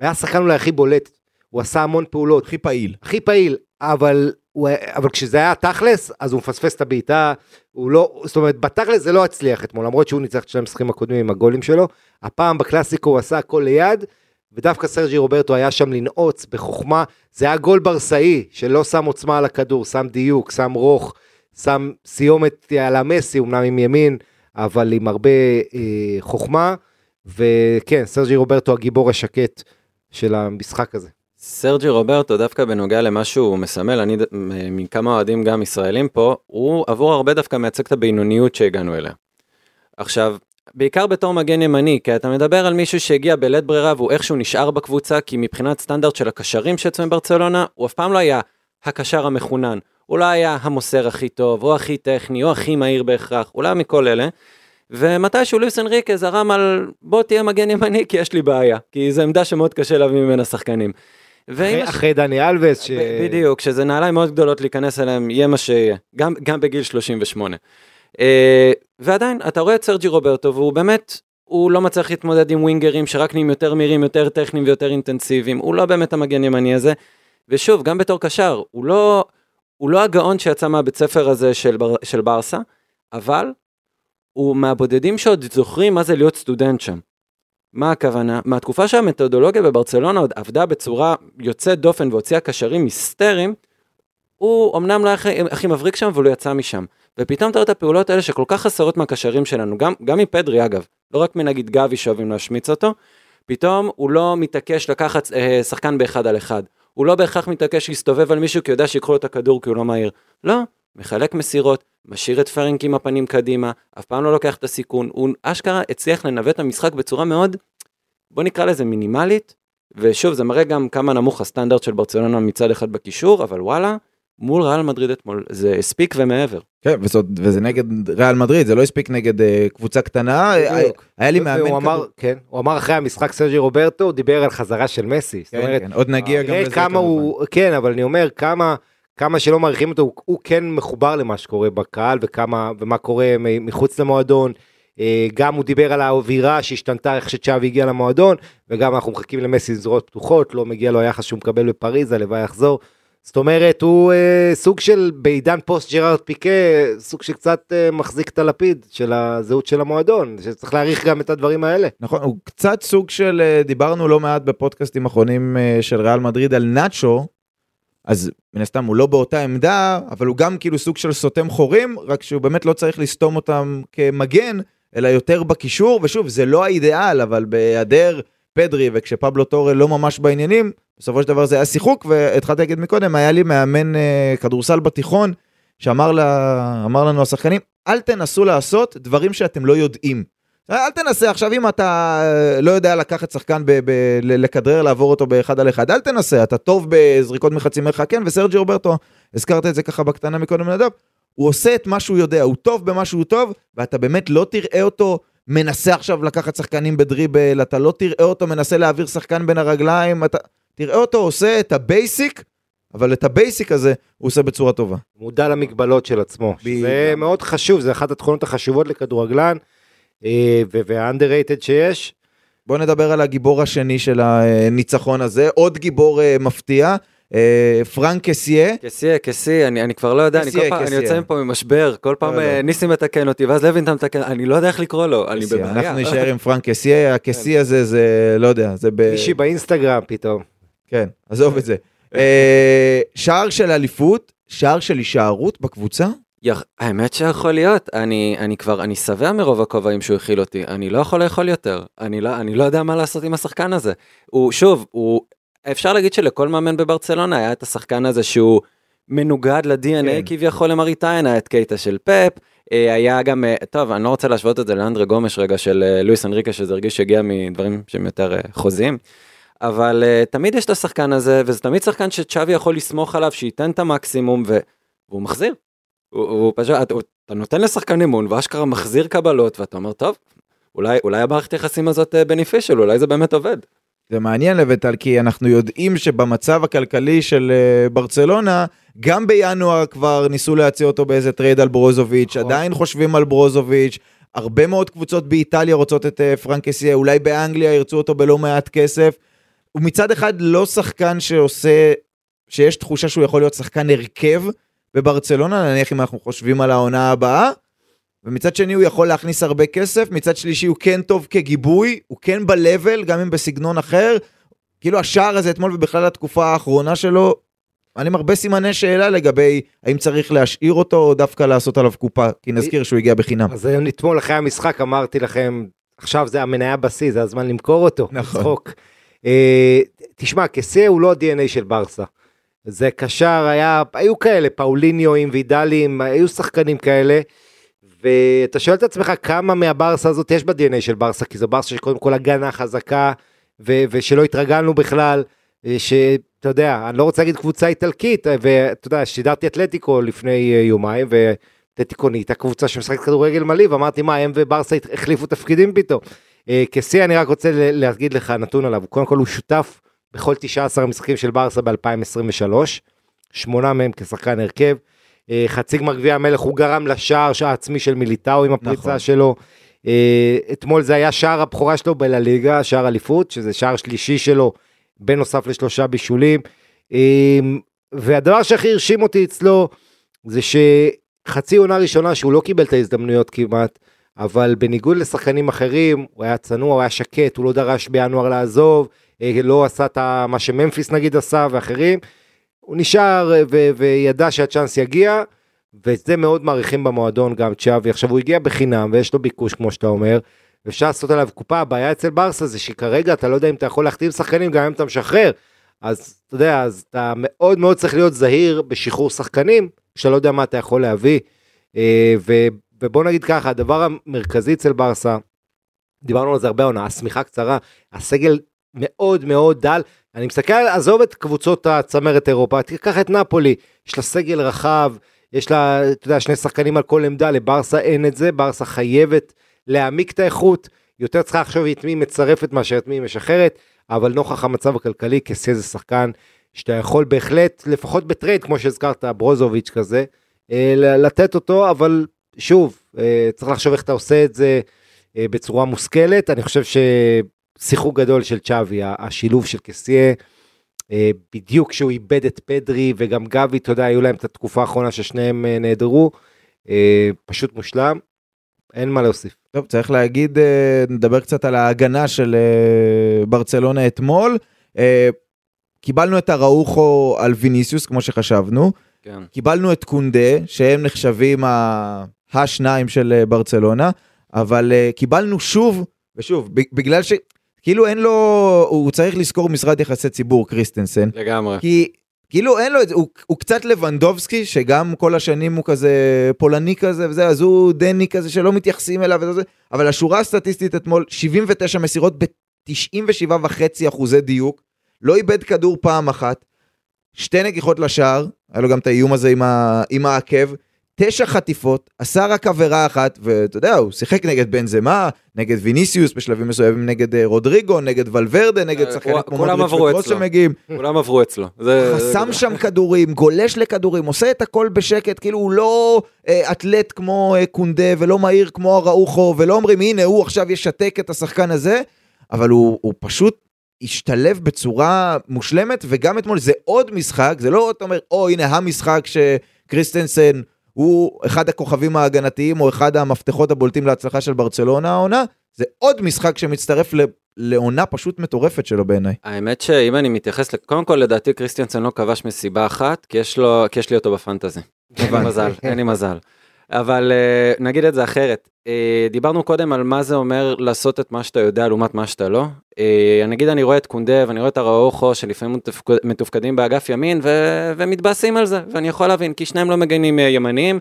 היה השחקן אולי הכי בולט, הוא עשה המון פעולות, הכי פעיל. הכי פעיל, אבל, הוא, אבל כשזה היה תכלס, אז הוא מפספס את הבעיטה, הוא לא, זאת אומרת, בתכלס זה לא הצליח אתמול, למרות שהוא ניצח את שני המשחקים הקודמים עם הגולים שלו, הפעם בקלאסיקו הוא עשה הכל ליד, ודווקא סרג'י רוברטו היה שם לנעוץ בחוכמה, זה היה גול ברסאי, שלא שם עוצמה על הכדור, שם דיוק, שם רוך, שם סיומת על המסי, אמנם עם ימין, אבל עם הרבה אה, חוכמה, וכן, סרג'י רוברטו הגיבור השקט של המשחק הזה. סרג'י רוברטו, דווקא בנוגע למה שהוא מסמל, אני מכמה אוהדים גם ישראלים פה, הוא עבור הרבה דווקא מייצג את הבינוניות שהגענו אליה. עכשיו, בעיקר בתור מגן ימני, כי אתה מדבר על מישהו שהגיע בלית ברירה והוא איכשהו נשאר בקבוצה, כי מבחינת סטנדרט של הקשרים שיצאו ברצלונה, הוא אף פעם לא היה הקשר המחונן. הוא לא היה המוסר הכי טוב, או הכי טכני, או הכי מהיר בהכרח, הוא לא מכל אלה. ומתישהו לואיס אנריקה זרם על בוא תהיה מגן ימני כי יש לי בעיה, כי זו עמדה שמאוד קשה להביא ממנה שחקנים. אחרי, הש- אחרי דני אלווס, ש... בדיוק, שזה נעליים מאוד גדולות להיכנס אליהם, יהיה מה שיהיה, גם, גם בגיל 38. אה, ועדיין, אתה רואה את סרג'י רוברטו, והוא באמת, הוא לא מצליח להתמודד עם ווינגרים שרק נהיים יותר מהירים, יותר טכניים ויותר אינטנסיביים, הוא לא באמת המגן ימני הזה. ושוב, גם בתור קשר, הוא לא, הוא לא הגאון שיצא מהבית ספר הזה של, בר, של ברסה, אבל הוא מהבודדים שעוד זוכרים מה זה להיות סטודנט שם. מה הכוונה? מהתקופה שהמתודולוגיה בברצלונה עוד עבדה בצורה יוצאת דופן והוציאה קשרים היסטריים, הוא אמנם לא היה הכי, הכי מבריק שם, אבל הוא יצא משם. ופתאום אתה רואה את הפעולות האלה שכל כך חסרות מהקשרים שלנו, גם, גם מפדרי אגב, לא רק מנגיד גבי שאוהבים להשמיץ אותו, פתאום הוא לא מתעקש לקחת אה, שחקן באחד על אחד. הוא לא בהכרח מתעקש להסתובב על מישהו כי הוא יודע שיקחו לו את הכדור כי הוא לא מהיר. לא, מחלק מסירות, משאיר את פרנק עם הפנים קדימה, אף פעם לא לוקח את הסיכון, הוא אשכרה הצליח לנווט את המשחק בצורה מאוד בוא נקרא לזה מינימלית, ושוב, זה מראה גם כמה נמוך הסטנדרט של ברצלונה מצד אחד בקישור, אבל וואלה, מול ריאל מדריד אתמול, זה הספיק ומעבר. כן, וזאת, וזה נגד ריאל מדריד, זה לא הספיק נגד אה, קבוצה קטנה. היה, היה לי מאמן הוא אמר, כדור- כן, הוא אמר אחרי המשחק סרג'י רוברטו, הוא דיבר על חזרה של מסי. זאת כן, אומרת, כן, עוד נגיע גם תראה לזה כמה כמובן. הוא, כן, אבל אני אומר, כמה, כמה שלא מעריכים אותו, הוא, הוא כן מחובר למה שקורה בקהל וכמה, ומה קורה מחוץ למועדון. אה, גם הוא דיבר על האווירה שהשתנתה איך שצ'אבי הגיע למועדון, וגם אנחנו מחכים למסי זרועות פתוחות, לא מגיע לו היחס שהוא מקבל בפריז, הלוואי יחזור. זאת אומרת, הוא אה, סוג של, בעידן פוסט ג'רארד פיקה, סוג שקצת אה, מחזיק את הלפיד של הזהות של המועדון, שצריך להעריך גם את הדברים האלה. נכון, הוא קצת סוג של, אה, דיברנו לא מעט בפודקאסטים אחרונים אה, של ריאל מדריד על נאצ'ו, אז מן הסתם הוא לא באותה עמדה, אבל הוא גם כאילו סוג של סותם חורים, רק שהוא באמת לא צריך לסתום אותם כמגן, אלא יותר בקישור, ושוב, זה לא האידיאל, אבל בהיעדר פדרי, וכשפבלו טורל לא ממש בעניינים, בסופו של דבר זה היה שיחוק, והתחלתי להגיד מקודם, היה לי מאמן אה, כדורסל בתיכון, שאמר לה, לנו השחקנים, אל תנסו לעשות דברים שאתם לא יודעים. אל תנסה עכשיו אם אתה אה, לא יודע לקחת שחקן, ב- ב- לכדרר, לעבור אותו באחד על אחד, אל תנסה, אתה טוב בזריקות מחצי מרחק, כן, וסרג'י רוברטו, הזכרת את זה ככה בקטנה מקודם נדב, הוא עושה את מה שהוא יודע, הוא טוב במה שהוא טוב, ואתה באמת לא תראה אותו מנסה עכשיו לקחת שחקנים בדריבל, אתה לא תראה אותו מנסה להעביר שחקן בין הרגליים, אתה תראה אותו עושה את ה basic, אבל את ה basic הזה הוא עושה בצורה טובה. מודע למגבלות של עצמו. בדיוק. זה מאוד חשוב, זה אחת התכונות החשובות לכדורגלן, וה-underrated שיש. בואו נדבר על הגיבור השני של הניצחון הזה, עוד גיבור אה, מפתיע, אה, פרנק קסיה. כסי, כסי, אני, אני כבר לא יודע, אני כל כסיה, פעם, אני. יוצא מפה ממשבר, כל פעם לא. אה, ניסים מתקן אותי, ואז לוינטל מתקן, אני לא יודע איך לקרוא לו, אני קסיה. בבעיה. אנחנו נשאר עם פרנק קסיה, הקסיה הזה זה, לא יודע, זה ב... מישהי באינסטגרם פתאום. כן, עזוב את זה. אה, שער של אליפות, שער של הישארות בקבוצה? האמת שיכול להיות, אני, אני כבר, אני שבע מרוב הכובעים שהוא הכיל אותי, אני לא יכול לאכול יותר, אני לא, אני לא יודע מה לעשות עם השחקן הזה. הוא, שוב, הוא, אפשר להגיד שלכל מאמן בברצלונה היה את השחקן הזה שהוא מנוגד ל-DNA כן. כביכול למראיטיין, היה את קייטה של פפ, אה, היה גם, אה, טוב, אני לא רוצה להשוות את זה לאנדרה גומש רגע של אה, לואיס אנריקה, שזה הרגיש שהגיע מדברים שהם יותר חוזיים. אבל uh, תמיד יש את השחקן הזה, וזה תמיד שחקן שצ'אבי יכול לסמוך עליו, שייתן את המקסימום, ו... והוא מחזיר. הוא, הוא פשוט, אתה, אתה נותן לשחקן אמון, ואשכרה מחזיר קבלות, ואתה אומר, טוב, אולי, אולי המערכת יחסים הזאת beneficial, אולי זה באמת עובד. זה מעניין לבטל, כי אנחנו יודעים שבמצב הכלכלי של אה, ברצלונה, גם בינואר כבר ניסו להציע אותו באיזה trade על ברוזוביץ', נכון. עדיין חושבים על ברוזוביץ', הרבה מאוד קבוצות באיטליה רוצות את אה, פרנק קסיה, אולי באנגליה ירצו אותו בלא מעט כסף. הוא מצד אחד לא שחקן שעושה, שיש תחושה שהוא יכול להיות שחקן הרכב בברצלונה, נניח אם אנחנו חושבים על העונה הבאה, ומצד שני הוא יכול להכניס הרבה כסף, מצד שלישי הוא כן טוב כגיבוי, הוא כן ב-level, גם אם בסגנון אחר. כאילו השער הזה אתמול ובכלל התקופה האחרונה שלו, אני עם הרבה סימני שאלה לגבי האם צריך להשאיר אותו או דווקא לעשות עליו קופה, כי נזכיר שהוא הגיע בחינם. אז אתמול אחרי המשחק אמרתי לכם, עכשיו זה המניה בשיא, זה הזמן למכור אותו. נכון. אה, תשמע, כסה הוא לא ה-DNA של ברסה. זה קשר, היה, היו כאלה, פאוליניואים, וידלים, היו שחקנים כאלה. ואתה שואל את עצמך כמה מהברסה הזאת יש ב-DNA של ברסה, כי זו ברסה שקודם כל הגנה חזקה, ו- ושלא התרגלנו בכלל, אה, שאתה יודע, אני לא רוצה להגיד קבוצה איטלקית, אה, ואתה יודע, שידרתי אתלטיקו לפני אה, יומיים, ואתלטיקו נהייתה קבוצה שמשחקת כדורגל מלא, ואמרתי מה, הם וברסה החליפו תפקידים פתאום. כשיא אני רק רוצה להגיד לך נתון עליו, קודם כל הוא שותף בכל 19 המשחקים של ברסה ב-2023, שמונה מהם כשחקן הרכב. אה, חצי גמר גביע המלך הוא גרם לשער העצמי של מיליטאו עם הפריצה נכון. שלו. אה, אתמול זה היה שער הבכורה שלו בלליגה, שער אליפות, שזה שער שלישי שלו, בנוסף לשלושה בישולים. אה, והדבר שהכי הרשים אותי אצלו, זה שחצי עונה ראשונה שהוא לא קיבל את ההזדמנויות כמעט, אבל בניגוד לשחקנים אחרים, הוא היה צנוע, הוא היה שקט, הוא לא דרש בינואר לעזוב, לא עשה את מה שממפיס נגיד עשה ואחרים. הוא נשאר אה, ו- וידע שהצ'אנס יגיע, ואת זה מאוד מעריכים במועדון גם צ'אבי. עכשיו הוא הגיע בחינם ויש לו ביקוש כמו שאתה אומר, ואפשר לעשות עליו קופה, הבעיה אצל ברסה זה שכרגע אתה לא יודע אם אתה יכול להחתים שחקנים גם אם אתה משחרר. אז אתה יודע, אז אתה מאוד מאוד צריך להיות זהיר בשחרור שחקנים, שאתה לא יודע מה אתה יכול להביא. אה, ו- ובוא נגיד ככה, הדבר המרכזי אצל ברסה, דיברנו על זה הרבה עונה, השמיכה קצרה, הסגל מאוד מאוד דל. אני מסתכל, עזוב את קבוצות הצמרת אירופה, תיקח את נפולי, יש לה סגל רחב, יש לה, אתה יודע, שני שחקנים על כל עמדה, לברסה אין את זה, ברסה חייבת להעמיק את האיכות, יותר צריכה לחשוב את מי מצרפת מאשר את מי משחררת, אבל נוכח המצב הכלכלי, כסי זה שחקן שאתה יכול בהחלט, לפחות בטרייד, כמו שהזכרת, ברוזוביץ' כזה, אה, לתת אותו, אבל שוב, אה, צריך לחשוב איך אתה עושה את זה אה, בצורה מושכלת. אני חושב ששיחוק גדול של צ'אבי, השילוב של קסיה, בדיוק כשהוא איבד את פדרי וגם גבי, אתה יודע, היו להם את התקופה האחרונה ששניהם נעדרו, פשוט מושלם, אין מה להוסיף. טוב, צריך להגיד, נדבר קצת על ההגנה של ברצלונה אתמול. קיבלנו את הראוכו על ויניסיוס, כמו שחשבנו. כן. קיבלנו את קונדה, שהם נחשבים השניים של אה, ברצלונה, אבל קיבלנו שוב, ושוב, בגלל ש... כאילו אין לו, הוא צריך לזכור משרד יחסי ציבור, קריסטנסן. לגמרי. כי כאילו אין לו את זה, הוא, הוא קצת לבנדובסקי, שגם כל השנים הוא כזה פולני כזה וזה, אז הוא דני כזה שלא מתייחסים אליו וזה, אבל השורה הסטטיסטית אתמול, 79 מסירות ב-97.5 אחוזי דיוק, לא איבד כדור פעם אחת, שתי נגיחות לשער, היה לו גם את האיום הזה עם, ה... עם העקב, תשע חטיפות, עשה רק עבירה אחת, ואתה יודע, הוא שיחק נגד בן זמה, נגד ויניסיוס בשלבים מסוימים, נגד אה, רודריגו, נגד ולוורדה, נגד אה, שחקנים כמו מודריץ' וקרוס שמגיעים. כולם עברו אצלו. חסם שם כדורים, גולש לכדורים, עושה את הכל בשקט, כאילו הוא לא אה, אתלט כמו קונדה, ולא מהיר כמו הראוכו, ולא אומרים, הנה, הוא עכשיו ישתק את השחקן הזה, אבל הוא, הוא פשוט השתלב בצורה מושלמת, וגם אתמול זה עוד משחק, זה לא, אתה אומר, או הנה המשחק שקריסטנסן הוא אחד הכוכבים ההגנתיים, או אחד המפתחות הבולטים להצלחה של ברצלונה העונה, זה עוד משחק שמצטרף ל... לעונה פשוט מטורפת שלו בעיניי. האמת שאם אני מתייחס, קודם כל לדעתי קריסטיאנסן לא כבש מסיבה אחת, כי יש, לו, כי יש לי אותו בפנטזי. אין לי מזל, אין לי מזל. אבל אה, נגיד את זה אחרת, אה, דיברנו קודם על מה זה אומר לעשות את מה שאתה יודע לעומת מה שאתה לא. אה, נגיד אני רואה את קונדה ואני רואה את הראוכו שלפעמים מתופקדים באגף ימין ו- ומתבאסים על זה, ואני יכול להבין, כי שניהם לא מגנים ימניים,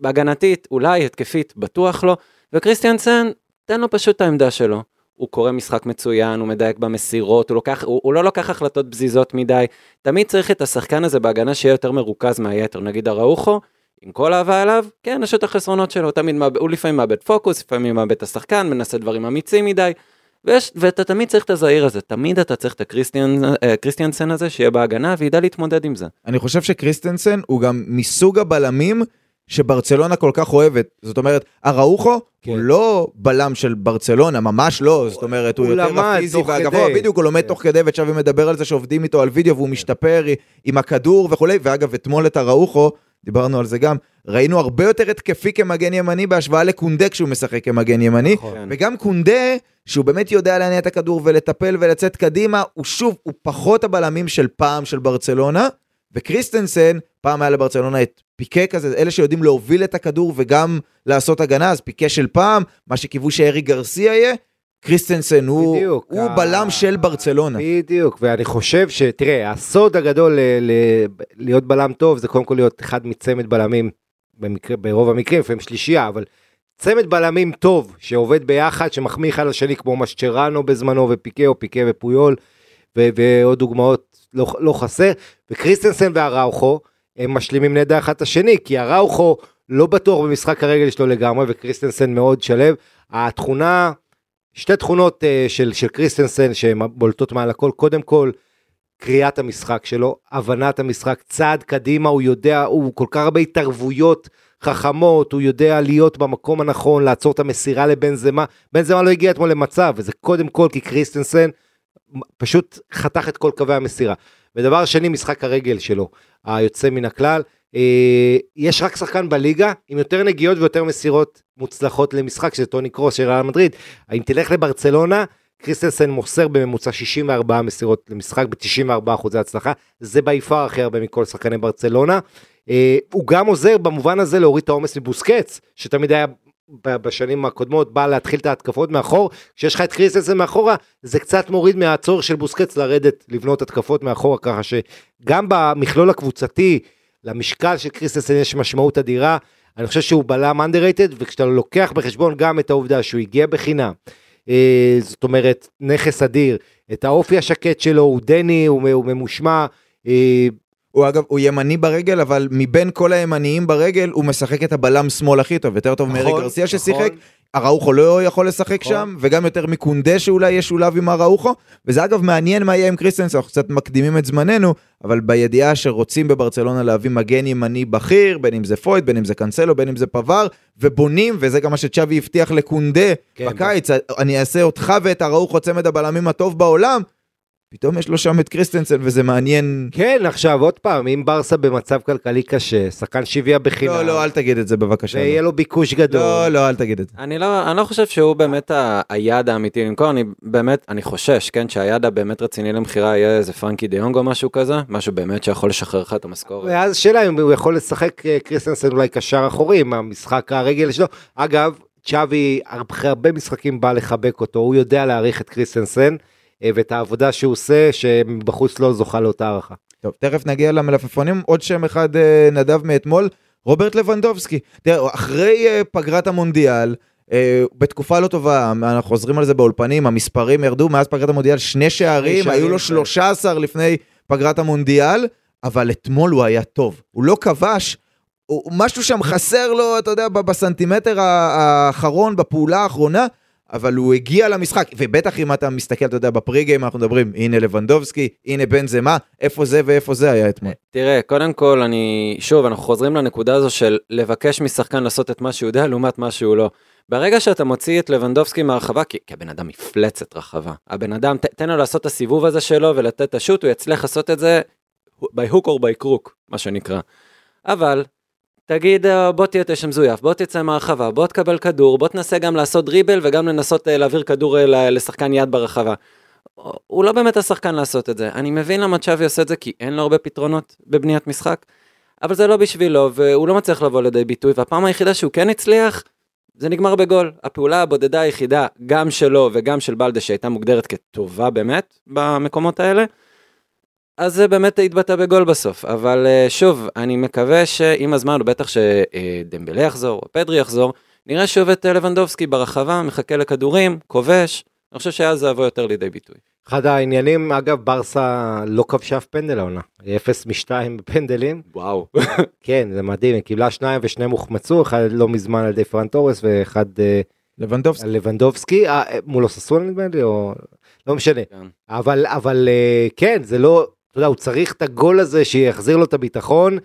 בהגנתית, אולי, התקפית, בטוח לא, וקריסטיאנסן, תן לו פשוט את העמדה שלו. הוא קורא משחק מצוין, הוא מדייק במסירות, הוא, לוקח, הוא, הוא לא לוקח החלטות פזיזות מדי. תמיד צריך את השחקן הזה בהגנה שיהיה יותר מרוכז מהיתר. נגיד הראוכו, עם כל אהבה אליו, כן, יש את החסרונות שלו, תמיד מאבד, הוא לפעמים מאבד פוקוס, לפעמים מאבד את השחקן, מנסה דברים אמיצים מדי, ויש, ואתה תמיד צריך את הזעיר הזה, תמיד אתה צריך את הקריסטיאנסן אה, הזה שיהיה בהגנה וידע להתמודד עם זה. אני חושב שקריסטיאנסן הוא גם מסוג הבלמים שברצלונה כל כך אוהבת. זאת אומרת, אראוחו כן. הוא לא בלם של ברצלונה, ממש לא. זאת אומרת, הוא, הוא יותר הפיזי והגבוה, בדיוק, הוא לומד כן. תוך כדי, ועכשיו מדבר על זה שעובדים איתו על וידאו והוא משתפר עם הכדור וכולי, ואגב, אתמול את אראוחו, דיברנו על זה גם, ראינו הרבה יותר התקפי כמגן ימני בהשוואה לקונדה כשהוא משחק כמגן ימני, נכון. וגם קונדה, שהוא באמת יודע להניע את הכדור ולטפל ולצאת קדימה, הוא שוב, הוא פחות הבלמים של פעם של ברצלונה, וקריסטנסן, פעם היה לברצלונה את פיקה כזה, אלה שיודעים להוביל את הכדור וגם לעשות הגנה, אז פיקה של פעם, מה שקיוו שארי גרסיה יהיה, קריסטנסן הוא, בדיוק, הוא ה... בלם של ברצלונה. בדיוק, ואני חושב שתראה, הסוד הגדול ל- ל- להיות בלם טוב זה קודם כל להיות אחד מצמד בלמים, במקרה, ברוב המקרים, לפעמים שלישייה, אבל צמד בלמים טוב, שעובד ביחד, שמחמיא אחד לשני כמו משצ'רנו בזמנו, ופיקה או פיקה ופויול, ו- ועוד דוגמאות לא, לא חסר, וקריסטנסן והראוכו, הם משלימים נהדר אחד את השני, כי הראוכו לא בטוח במשחק הרגל שלו לגמרי, וקריסטנסן מאוד שלב. התכונה... שתי תכונות uh, של, של קריסטנסן שהן בולטות מעל הכל, קודם כל, קריאת המשחק שלו, הבנת המשחק, צעד קדימה, הוא יודע, הוא כל כך הרבה התערבויות חכמות, הוא יודע להיות במקום הנכון, לעצור את המסירה לבנזמה, בנזמה לא הגיע אתמול למצב, וזה קודם כל כי קריסטנסן פשוט חתך את כל קווי המסירה. ודבר שני, משחק הרגל שלו, היוצא מן הכלל, יש רק שחקן בליגה עם יותר נגיעות ויותר מסירות מוצלחות למשחק, שזה טוני קרוס של ריאל מדריד. אם תלך לברצלונה, קריסטנסן מוסר בממוצע 64 מסירות למשחק ב-94 אחוזי הצלחה, זה by far הכי הרבה מכל שחקני ברצלונה. אה, הוא גם עוזר במובן הזה להוריד את העומס מבוסקץ, שתמיד היה בשנים הקודמות בא להתחיל את ההתקפות מאחור, כשיש לך את קריסטנסן מאחורה, זה קצת מוריד מהצורך של בוסקץ לרדת לבנות התקפות מאחורה, ככה שגם במכלול הקבוצתי, למשקל של קריסטנסן יש משמעות אדירה, אני חושב שהוא בלם underrated, וכשאתה לוקח בחשבון גם את העובדה שהוא הגיע בחינם, אה, זאת אומרת, נכס אדיר. יש את האופי השקט שלו, הוא דני, הוא, הוא ממושמע. אה, הוא אגב, הוא ימני ברגל, אבל מבין כל הימניים ברגל, הוא משחק את הבלם שמאל הכי טוב, יותר טוב נכון, מאריק גרסיה ששיחק. אראוחו לא יכול לשחק נכון. שם, וגם יותר מקונדה שאולי ישולב עם אראוחו. וזה אגב מעניין מה יהיה עם קריסטנסן, אנחנו קצת מקדימים את זמננו, אבל בידיעה שרוצים בברצלונה להביא מגן ימני בכיר, בין אם זה פויד, בין אם זה קאנסלו, בין אם זה פבאר, ובונים, וזה גם מה שצ'אבי הבטיח לקונדה כן, בקיץ, אני אעשה אותך ואת אראוחו צמד הבלמים הטוב בעולם. פתאום יש לו שם את קריסטנסן וזה מעניין. כן, עכשיו עוד פעם, אם בארסה במצב כלכלי קשה, שחקן שהביאה בחינם, לא, לא, אל תגיד את זה בבקשה. ויהיה לו ביקוש גדול. לא, לא, אל תגיד את זה. אני לא, אני לא חושב שהוא באמת ה- היעד האמיתי למכור, אני באמת, אני חושש, כן, שהיעד הבאמת רציני למכירה יהיה איזה פרנקי דה יונג או משהו כזה, משהו באמת שיכול לשחרר לך את המשכורת. ואז שאלה אם הוא יכול לשחק אה, קריסטנסן אולי קשר אחורי עם המשחק הרגל שלו. אגב, צ'אבי אחרי הרבה משחקים בא לחבק אותו, הוא יודע להעריך את קריסטנסן ואת העבודה שהוא עושה, שבחוץ לא זוכה לאותה הערכה. טוב, תכף נגיע למלפפונים. עוד שם אחד אה, נדב מאתמול, רוברט לבנדובסקי. תראה, אחרי אה, פגרת המונדיאל, אה, בתקופה לא טובה, אנחנו חוזרים על זה באולפנים, המספרים ירדו מאז פגרת המונדיאל, שני שערים, שערים, היו לו כן. 13 לפני פגרת המונדיאל, אבל אתמול הוא היה טוב. הוא לא כבש, הוא- משהו שם חסר לו, אתה יודע, בסנטימטר האחרון, בפעולה האחרונה, אבל הוא הגיע למשחק, ובטח אם אתה מסתכל, אתה יודע, בפריגיים אנחנו מדברים, הנה לבנדובסקי, הנה בן זה מה, איפה זה ואיפה זה היה אתמול. תראה, קודם כל, אני, שוב, אנחנו חוזרים לנקודה הזו של לבקש משחקן לעשות את מה שהוא יודע לעומת מה שהוא לא. ברגע שאתה מוציא את לבנדובסקי מהרחבה, כי, כי הבן אדם מפלצת רחבה. הבן אדם, ת, תן לו לעשות את הסיבוב הזה שלו ולתת את השוט, הוא יצליח לעשות את זה by hook or by crook, מה שנקרא. אבל, תגיד, אה, בוא תהיה תשע מזויף, בוא תצא מהרחבה, בוא תקבל כדור, בוא תנסה גם לעשות דריבל וגם לנסות אה, להעביר כדור אה, לשחקן יד ברחבה. הוא לא באמת השחקן לעשות את זה. אני מבין למה צ'אבי עושה את זה, כי אין לו הרבה פתרונות בבניית משחק, אבל זה לא בשבילו, והוא לא מצליח לבוא לידי ביטוי, והפעם היחידה שהוא כן הצליח, זה נגמר בגול. הפעולה הבודדה היחידה, גם שלו וגם של בלדה, שהייתה מוגדרת כטובה באמת במקומות האלה, אז זה באמת התבטא בגול בסוף. אבל אה, שוב, אני מקווה שעם הזמן, בטח שדמבלה יחזור, או פדרי יחזור, נראה שוב את אה, לבנדובסקי ברחבה, מחכה לכדורים, כובש, אני חושב שאז זה יבוא יותר לידי ביטוי. אחד העניינים, אגב, ברסה לא כבשה אף פנדל העונה. היא 0 מ-2 בפנדלים. וואו. (laughs) כן, זה מדהים, היא קיבלה שניים ושניהם הוחמצו, אחד לא מזמן על ידי פרן תורס ואחד אה, לבנדובסקי. לבנדובסקי, מול אוססונה נדמה לי, או... לא משנה. כן. אבל, אבל כן, זה לא, אתה יודע, הוא צריך את הגול הזה שיחזיר לו את הביטחון.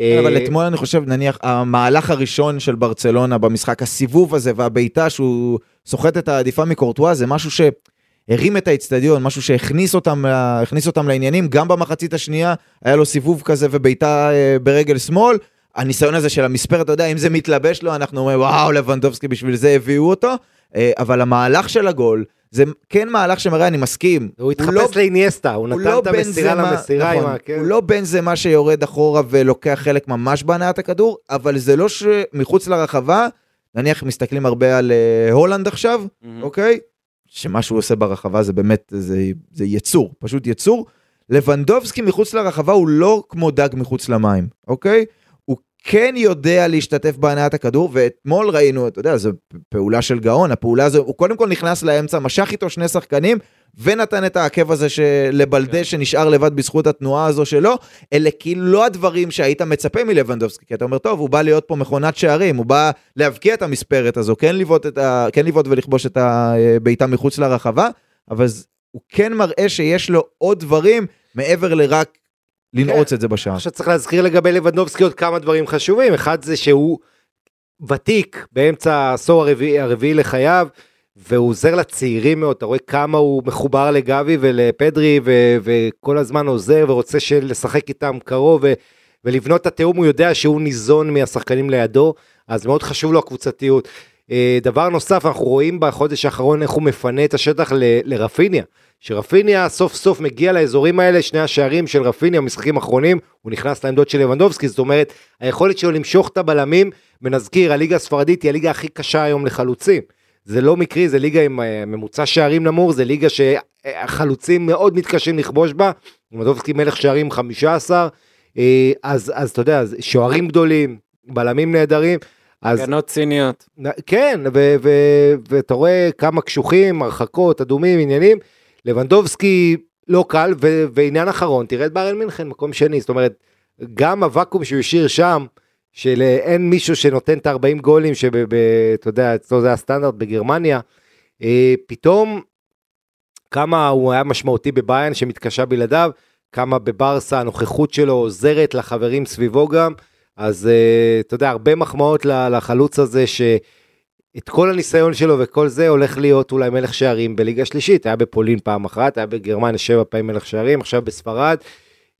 אה, אבל אתמול אני חושב, נניח, המהלך הראשון של ברצלונה במשחק, הסיבוב הזה והבעיטה שהוא סוחט את העדיפה מקורטואה, זה משהו שהרים את האצטדיון, משהו שהכניס אותם, אותם לעניינים, גם במחצית השנייה היה לו סיבוב כזה ובעיטה אה, ברגל שמאל. הניסיון הזה של המספרת, אתה יודע, אם זה מתלבש לו, אנחנו אומרים, וואו, לבנדובסקי, בשביל זה הביאו אותו. אה, אבל המהלך של הגול, זה כן מהלך שמראה, אני מסכים. הוא לא- התחפש לאיניאסטה, הוא הוא נתן לא את המסירה בנזמה- למסירה עם נכון, ה... כן. הוא לא בן זה מה שיורד אחורה ולוקח חלק ממש בהנעת הכדור, אבל זה לא שמחוץ לרחבה, נניח מסתכלים הרבה על אה, הולנד עכשיו, אוקיי? שמה שהוא עושה ברחבה זה באמת, זה, זה יצור, פשוט יצור. לבנדובסקי מחוץ לרחבה הוא לא כמו דג מחוץ למים, אוקיי? כן יודע להשתתף בהנעת הכדור, ואתמול ראינו, אתה יודע, זו פעולה של גאון, הפעולה הזו, הוא קודם כל נכנס לאמצע, משך איתו שני שחקנים, ונתן את העקב הזה לבלדה שנשאר לבד בזכות התנועה הזו שלו, אלה כאילו לא הדברים שהיית מצפה מלבנדובסקי, כי אתה אומר, טוב, הוא בא להיות פה מכונת שערים, הוא בא להבקיע את המספרת הזו, כן לבעוט, ה... כן ולכבוש את הבעיטה מחוץ לרחבה, אבל הוא כן מראה שיש לו עוד דברים מעבר לרק לנעוץ את זה בשער. עכשיו צריך להזכיר לגבי לבנדובסקי עוד כמה דברים חשובים, אחד זה שהוא ותיק באמצע העשור הרביעי, הרביעי לחייו, והוא עוזר לצעירים מאוד, אתה רואה כמה הוא מחובר לגבי ולפדרי, ו- וכל הזמן עוזר ורוצה לשחק איתם קרוב, ו- ולבנות את התיאום, הוא יודע שהוא ניזון מהשחקנים לידו, אז מאוד חשוב לו הקבוצתיות. אה, דבר נוסף, אנחנו רואים בחודש האחרון איך הוא מפנה את השטח ל- לרפיניה. שרפיניה סוף סוף מגיע לאזורים האלה, שני השערים של רפיניה במשחקים האחרונים, הוא נכנס לעמדות של לבנדובסקי, זאת אומרת, היכולת שלו למשוך את הבלמים, ונזכיר, הליגה הספרדית היא הליגה הכי קשה היום לחלוצים. זה לא מקרי, זה ליגה עם אה, ממוצע שערים נמוך, זה ליגה שהחלוצים מאוד מתקשים לכבוש בה, לבנדובסקי מלך שערים 15, אה, אז, אז אתה יודע, שוערים גדולים, בלמים נהדרים, אז הגנות ציניות. כן, ואתה רואה כמה קשוחים, הרחקות, אדומים, עניינים. לבנדובסקי לא קל, ו- ועניין אחרון, תראה את בארל מינכן, מקום שני, זאת אומרת, גם הוואקום שהוא השאיר שם, שאין מישהו שנותן את ה-40 גולים, שאתה יודע, אצלו זה הסטנדרט בגרמניה, אה, פתאום כמה הוא היה משמעותי בביין שמתקשה בלעדיו, כמה בברסה הנוכחות שלו עוזרת לחברים סביבו גם, אז אה, אתה יודע, הרבה מחמאות לחלוץ הזה, שאת כל הניסיון שלו וכל זה הולך להיות אולי מלך שערים בליגה שלישית, היה בפולין פעם אחת, היה בגרמניה שבע פעמים מלך שערים, עכשיו בספרד.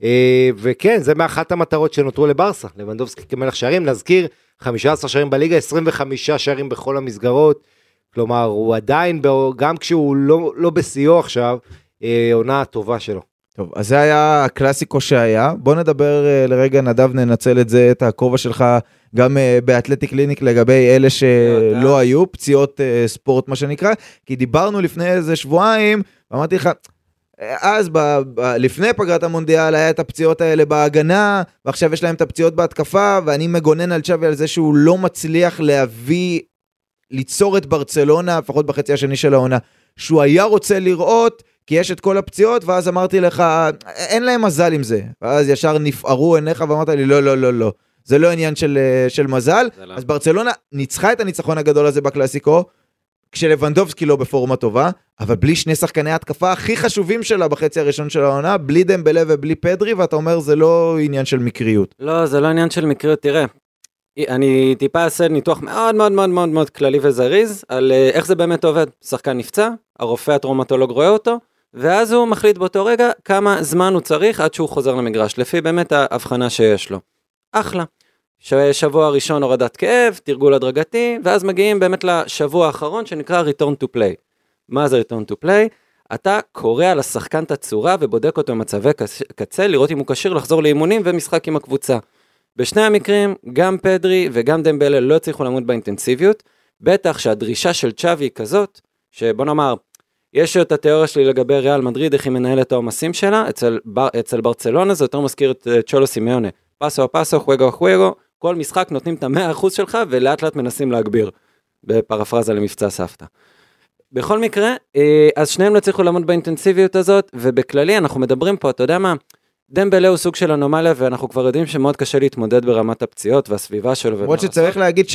אה, וכן, זה מאחת המטרות שנותרו לברסה, לבנדובסקי כמלך שערים, נזכיר, 15 שערים בליגה, 25 שערים בכל המסגרות, כלומר, הוא עדיין, גם כשהוא לא, לא בשיאו עכשיו, אה, עונה טובה שלו. טוב, אז זה היה הקלאסיקו שהיה. בוא נדבר אה, לרגע, נדב, ננצל את זה, את הכובע שלך, גם אה, באתלטיק קליניק לגבי אלה שלא תודה. היו, פציעות אה, ספורט מה שנקרא, כי דיברנו לפני איזה שבועיים, ואמרתי לך, אה, אז ב, ב, לפני פגרת המונדיאל היה את הפציעות האלה בהגנה, ועכשיו יש להם את הפציעות בהתקפה, ואני מגונן על צ'אבי על זה שהוא לא מצליח להביא, ליצור את ברצלונה, לפחות בחצי השני של העונה, שהוא היה רוצה לראות, כי יש את כל הפציעות, ואז אמרתי לך, אין להם מזל עם זה. ואז ישר נפערו עיניך ואמרת לי, לא, לא, לא, לא. זה לא עניין של, אה, של מזל. לא. אז ברצלונה ניצחה את הניצחון הגדול הזה בקלאסיקו, כשלבנדובסקי לא בפורמה טובה, אבל בלי שני שחקני ההתקפה הכי חשובים שלה בחצי הראשון של העונה, בלי דמבלה ובלי פדרי, ואתה אומר זה לא עניין של מקריות. לא, זה לא עניין של מקריות, תראה. אני טיפה אעשה ניתוח מאוד מאוד מאוד מאוד מאוד כללי וזריז על אה, איך זה באמת עובד. שחקן נפצע, הרופא הטראומטולוג רואה אותו, ואז הוא מחליט באותו רגע כמה זמן הוא צריך עד שהוא חוזר למגרש, לפי באמת ההבחנה שיש לו. אחלה. שבוע ראשון הורדת כאב, תרגול הדרגתי, ואז מגיעים באמת לשבוע האחרון שנקרא return to play. מה זה return to play? אתה קורע לשחקן את הצורה ובודק אותו במצבי קצ- קצה, לראות אם הוא כשיר לחזור לאימונים ומשחק עם הקבוצה. בשני המקרים, גם פדרי וגם דמבלה לא הצליחו לעמוד באינטנסיביות, בטח שהדרישה של צ'אבי היא כזאת, שבוא נאמר, יש את התיאוריה שלי לגבי ריאל מדריד, איך היא מנהלת העומסים שלה, אצל, בר, אצל ברצלונה זה יותר מזכיר את אה, צ'ולו סימיונה, פסו פסו, חוויגו חוויגו, כל משחק נותנים את המאה אחוז שלך ולאט לאט מנסים להגביר, בפרפרזה למבצע סבתא. בכל מקרה, אה, אז שניהם לא הצליחו לעמוד באינטנסיביות הזאת, ובכללי אנחנו מדברים פה, אתה יודע מה, דמבלה הוא סוג של אנומליה, ואנחנו כבר יודעים שמאוד קשה להתמודד ברמת הפציעות והסביבה שלו. למרות שצריך להגיד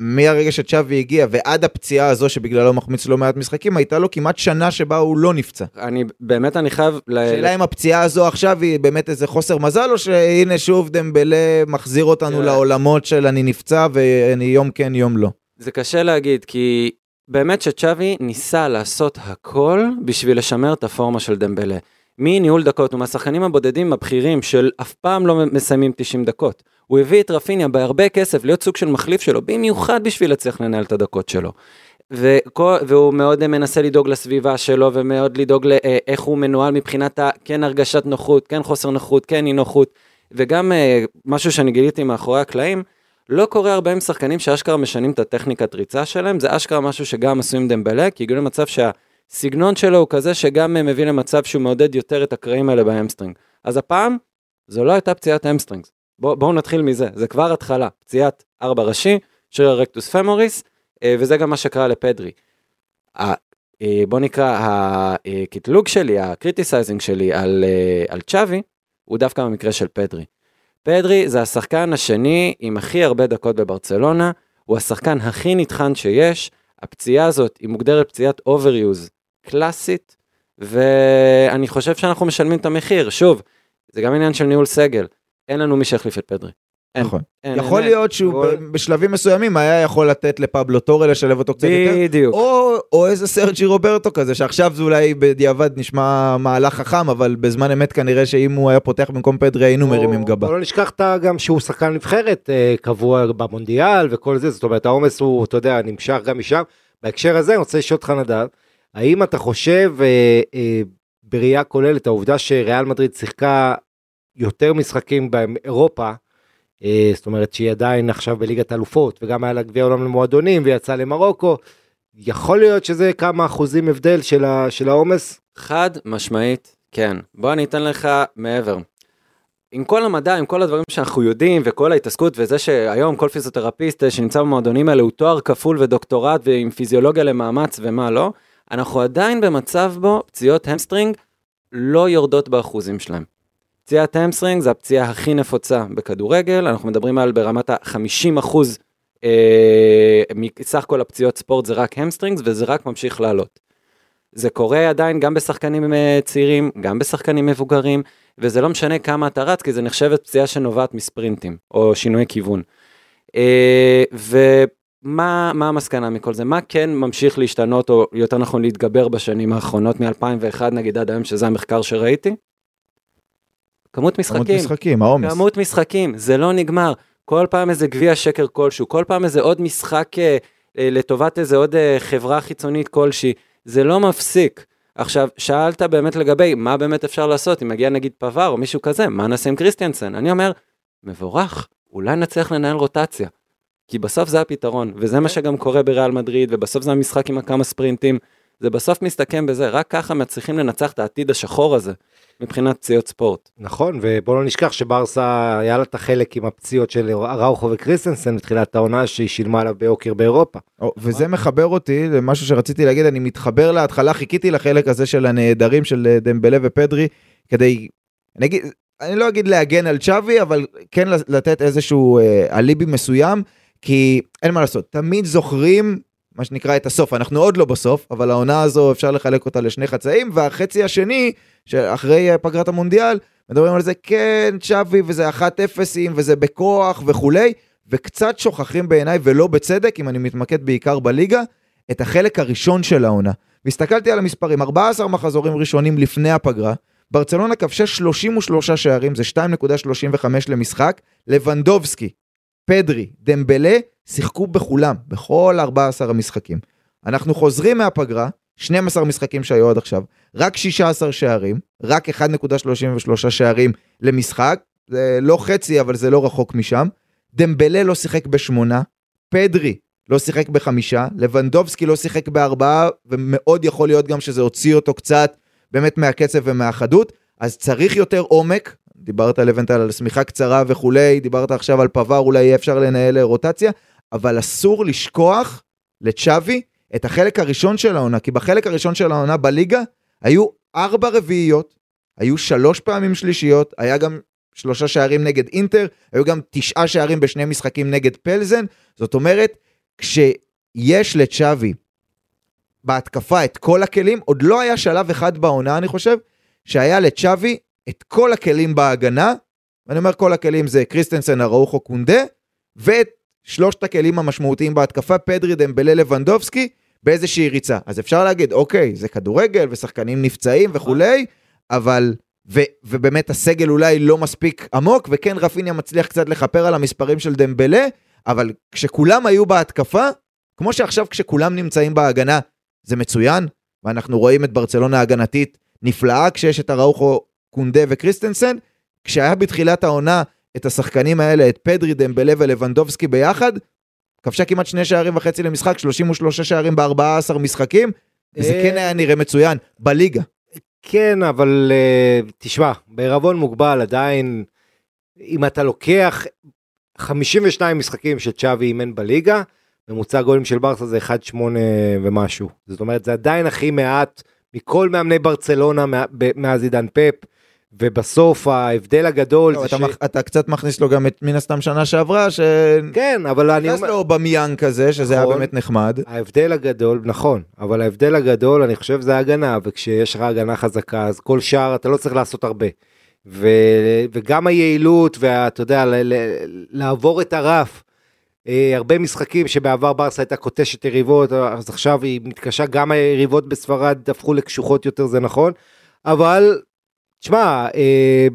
שמהרגע שצ'אבי הגיע ועד הפציעה הזו שבגללו מחמיץ לא מעט משחקים, הייתה לו כמעט שנה שבה הוא לא נפצע. אני, באמת אני חייב... השאלה אם הפציעה הזו עכשיו היא באמת איזה חוסר מזל, או שהנה שוב דמבלה מחזיר אותנו. לעולמות של אני נפצע ואני יום כן יום לא. זה קשה להגיד, כי באמת שצ'אבי ניסה לעשות הכל בשביל לשמר את הפורמה של דמבלה. מניהול דקות, הוא מהשחקנים הבודדים הבכירים של אף פעם לא מסיימים 90 דקות. הוא הביא את רפיניה בהרבה כסף להיות סוג של מחליף שלו, במיוחד בשביל להצליח לנהל את הדקות שלו. וכל, והוא מאוד מנסה לדאוג לסביבה שלו ומאוד לדאוג לאיך הוא מנוהל מבחינת כן הרגשת נוחות, כן חוסר נוחות, כן אי נוחות. וגם אה, משהו שאני גיליתי מאחורי הקלעים, לא קורה הרבה עם שחקנים שאשכרה משנים את הטכניקת ריצה שלהם, זה אשכרה משהו שגם עשו עם דמבלה, כי הגיעו למצב שהסגנון שלו הוא כזה שגם אה, מביא למצב שהוא מעודד יותר את הקרעים האלה בה hamstring. אז הפעם, זו לא הייתה פציעת hamstrings. בוא, בואו נתחיל מזה, זה כבר התחלה, פציעת ארבע ראשי, שריר ה rectus femoris, אה, וזה גם מה שקרה לפדרי. אה, בוא נקרא, הקטלוג שלי, ה criticizing שלי על, אה, על צ'אבי, הוא דווקא במקרה של פדרי. פדרי זה השחקן השני עם הכי הרבה דקות בברצלונה, הוא השחקן הכי נטחן שיש, הפציעה הזאת היא מוגדרת פציעת overuse קלאסית, ואני חושב שאנחנו משלמים את המחיר. שוב, זה גם עניין של ניהול סגל, אין לנו מי שיחליף את פדרי. אין, נכון. אין, יכול אין, להיות שהוא כל- בשלבים מסוימים היה יכול לתת לפבלו טורה לשלב אותו קצת יותר. בדיוק. או, או איזה סרג'י רוברטו כזה, שעכשיו זה אולי בדיעבד נשמע מהלך חכם, אבל בזמן אמת כנראה שאם הוא היה פותח במקום פדרי היינו מרימים גבה. לא נשכח את ה- גם שהוא שחקן נבחרת אה, קבוע במונדיאל וכל זה, זאת אומרת העומס הוא, אתה יודע, נמשך גם משם. בהקשר הזה אני רוצה לשאול אותך נדב, האם אתה חושב אה, אה, בראייה כוללת העובדה שריאל מדריד שיחקה יותר משחקים באירופה, אה, זאת אומרת שהיא עדיין עכשיו בליגת אלופות וגם היה לה גביע עולם למועדונים ויצאה למרוקו, יכול להיות שזה כמה אחוזים הבדל של העומס? חד משמעית, כן. בוא אני אתן לך מעבר. עם כל המדע, עם כל הדברים שאנחנו יודעים, וכל ההתעסקות, וזה שהיום כל פיזיותרפיסט אה, שנמצא במועדונים האלה הוא תואר כפול ודוקטורט ועם פיזיולוגיה למאמץ ומה לא, אנחנו עדיין במצב בו פציעות hamstring לא יורדות באחוזים שלהם. פציעת hamstring זה הפציעה הכי נפוצה בכדורגל, אנחנו מדברים על ברמת ה-50 אחוז אה, מסך כל הפציעות ספורט זה רק hamstrings וזה רק ממשיך לעלות. זה קורה עדיין גם בשחקנים אה, צעירים, גם בשחקנים מבוגרים, וזה לא משנה כמה אתה רץ, כי זה נחשבת פציעה שנובעת מספרינטים, או שינוי כיוון. אה, ומה המסקנה מכל זה? מה כן ממשיך להשתנות, או יותר נכון להתגבר בשנים האחרונות, מ-2001 נגיד עד היום, שזה המחקר שראיתי? כמות משחקים. כמות משחקים, העומס. כמות משחקים, זה לא נגמר. כל פעם איזה גביע שקר כלשהו, כל פעם איזה עוד משחק אה, אה, לטובת איזה עוד אה, חברה חיצונית כלשהי, זה לא מפסיק. עכשיו, שאלת באמת לגבי מה באמת אפשר לעשות, אם מגיע נגיד פבר או מישהו כזה, מה נעשה עם קריסטיאנסן? אני אומר, מבורך, אולי נצליח לנהל רוטציה. כי בסוף זה הפתרון, וזה מה שגם קורה בריאל מדריד, ובסוף זה המשחק עם הכמה ספרינטים, זה בסוף מסתכם בזה, רק ככה מצליחים לנצח את העתיד השחור הזה, מבחינת פציעות ספורט. נכון, ובוא לא נשכח שברסה היה לה את החלק עם הפציעות של ראוכו וקריסטנסן בתחילת העונה שהיא שילמה עליו ביוקר באירופה. או, וזה מחבר אותי למשהו שרציתי להגיד, אני מתחבר להתחלה, חיכיתי לחלק הזה של הנעדרים של דמבלה ופדרי, כדי, אני, אגיד, אני לא אגיד להגן על צ'אבי, אבל כן לתת איזשהו אה, אליבי מסוים, כי אין מה לעשות, תמיד זוכרים מה שנקרא את הסוף, אנחנו עוד לא בסוף, אבל העונה הזו אפשר לחלק אותה לשני חצאים, והחצי השני, שאחרי אה, פגרת המונדיאל, מדברים על זה, כן, צ'אבי, וזה 1-0 וזה בכוח וכולי, וקצת שוכחים בעיניי, ולא בצדק, אם אני מתמקד בעיקר בליגה, את החלק הראשון של העונה. והסתכלתי על המספרים, 14 מחזורים ראשונים לפני הפגרה, ברצלונה כבשה 33 שערים, זה 2.35 למשחק, לבנדובסקי, פדרי, דמבלה, שיחקו בכולם, בכל 14 המשחקים. אנחנו חוזרים מהפגרה, 12 משחקים שהיו עד עכשיו, רק 16 שערים, רק 1.33 שערים למשחק, זה לא חצי אבל זה לא רחוק משם. דמבלה לא שיחק בשמונה, פדרי לא שיחק בחמישה, לבנדובסקי לא שיחק בארבעה, ומאוד יכול להיות גם שזה הוציא אותו קצת באמת מהקצב ומהחדות, אז צריך יותר עומק, דיברת לבנטל על שמיכה קצרה וכולי, דיברת עכשיו על פבר, אולי יהיה אפשר לנהל רוטציה, אבל אסור לשכוח לצ'אבי את החלק הראשון של העונה, כי בחלק הראשון של העונה בליגה היו ארבע רביעיות, היו שלוש פעמים שלישיות, היה גם שלושה שערים נגד אינטר, היו גם תשעה שערים בשני משחקים נגד פלזן, זאת אומרת, כשיש לצ'אבי בהתקפה את כל הכלים, עוד לא היה שלב אחד בעונה, אני חושב, שהיה לצ'אבי את כל הכלים בהגנה, ואני אומר כל הכלים זה קריסטנסן, אראוחו, קונדה, ואת שלושת הכלים המשמעותיים בהתקפה, פדרי, דמבלה, לבנדובסקי, באיזושהי ריצה. אז אפשר להגיד, אוקיי, זה כדורגל ושחקנים נפצעים וכולי, אבל, ו, ובאמת הסגל אולי לא מספיק עמוק, וכן רפיניה מצליח קצת לכפר על המספרים של דמבלה, אבל כשכולם היו בהתקפה, כמו שעכשיו כשכולם נמצאים בהגנה, זה מצוין, ואנחנו רואים את ברצלונה ההגנתית נפלאה כשיש את אראוחו, קונדה וקריסטנסן, כשהיה בתחילת העונה את השחקנים האלה, את פדרי, דמבלה ולבנדובסקי ביחד, כבשה כמעט שני שערים וחצי למשחק, 33 שערים ב-14 משחקים, וזה אה, כן היה נראה מצוין, בליגה. כן, אבל uh, תשמע, בערבון מוגבל עדיין, אם אתה לוקח 52 משחקים שצ'אבי אימן בליגה, ממוצע גולים של ברסה זה 1.8 ומשהו. זאת אומרת, זה עדיין הכי מעט מכל מאמני ברצלונה מאז עידן פפ. ובסוף ההבדל הגדול לא, זה אתה, ש... מח, אתה קצת מכניס לו גם את מן הסתם שנה שעברה, ש... כן, אבל אני נכנס לו במיאן כזה, שזה נכון. היה באמת נחמד. ההבדל הגדול, נכון, אבל ההבדל הגדול, אני חושב, זה הגנה, וכשיש לך הגנה חזקה, אז כל שער אתה לא צריך לעשות הרבה. ו... וגם היעילות, ואתה יודע, ל... ל... לעבור את הרף. אה, הרבה משחקים שבעבר ברסה הייתה קוטשת יריבות, אז עכשיו היא מתקשה, גם היריבות בספרד הפכו לקשוחות יותר, זה נכון, אבל תשמע, אה,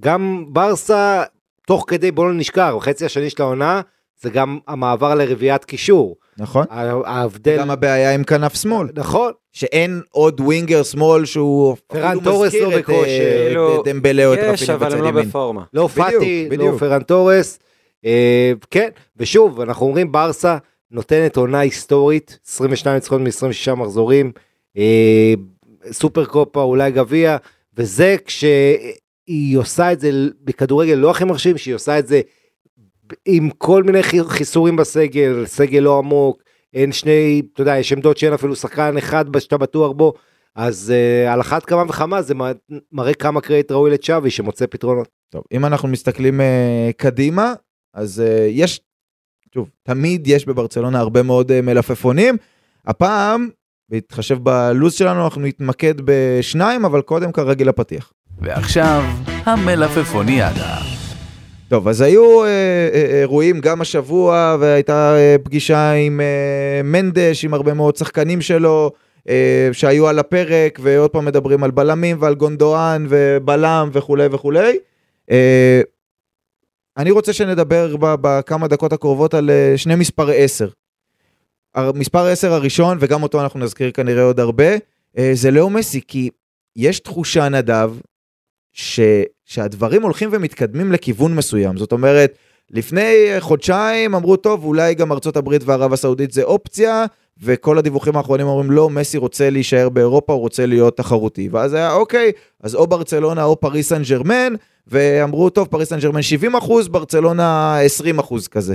גם ברסה, תוך כדי, בוא לא נשכח, בחצי השני של העונה, זה גם המעבר לרביעיית קישור. נכון. ההבדל... גם הבעיה עם כנף שמאל. נכון. שאין עוד ווינגר שמאל שהוא פרן אפילו תורס מזכיר לא את, בכושר. אה, כאילו, את דמבלה או את יש, רפינה אבל בצד הם לא ימין. בפורמה. לא פאטי, לא בדיוק. פרן תורס. אה, כן, ושוב, אנחנו אומרים ברסה נותנת עונה היסטורית, 22 ניצחונות מ-26 מחזורים, אה, סופר קופה, אולי גביע, וזה כש... היא עושה את זה בכדורגל לא הכי מרשים, שהיא עושה את זה עם כל מיני חיסורים בסגל, סגל לא עמוק, אין שני, אתה יודע, יש עמדות שאין אפילו שחקן אחד שאתה בטוח בו, אז uh, על אחת כמה וכמה זה מראה כמה קרדיט ראוי לצ'אבי שמוצא פתרונות. טוב, אם אנחנו מסתכלים uh, קדימה, אז uh, יש, שוב, תמיד יש בברצלונה הרבה מאוד uh, מלפפונים. הפעם, בהתחשב בלו"ז שלנו, אנחנו נתמקד בשניים, אבל קודם כרגיל הפתיח. ועכשיו, המלפפוניאדה. טוב, אז היו אה, אה, אירועים גם השבוע, והייתה אה, פגישה עם אה, מנדש, עם הרבה מאוד שחקנים שלו, אה, שהיו על הפרק, ועוד פעם מדברים על בלמים ועל גונדואן ובלם וכולי וכולי. אה, אני רוצה שנדבר בכמה דקות הקרובות על אה, שני מספרי 10. מספר 10 הראשון, וגם אותו אנחנו נזכיר כנראה עוד הרבה, אה, זה לאו מסי, כי יש תחושה, נדב, ש, שהדברים הולכים ומתקדמים לכיוון מסוים. זאת אומרת, לפני חודשיים אמרו, טוב, אולי גם ארצות הברית וערב הסעודית זה אופציה, וכל הדיווחים האחרונים אומרים, לא, מסי רוצה להישאר באירופה, הוא רוצה להיות תחרותי. ואז היה, אוקיי, אז או ברצלונה או פריס סן ג'רמן, ואמרו, טוב, פריס סן ג'רמן 70 אחוז, ברצלונה 20 אחוז כזה.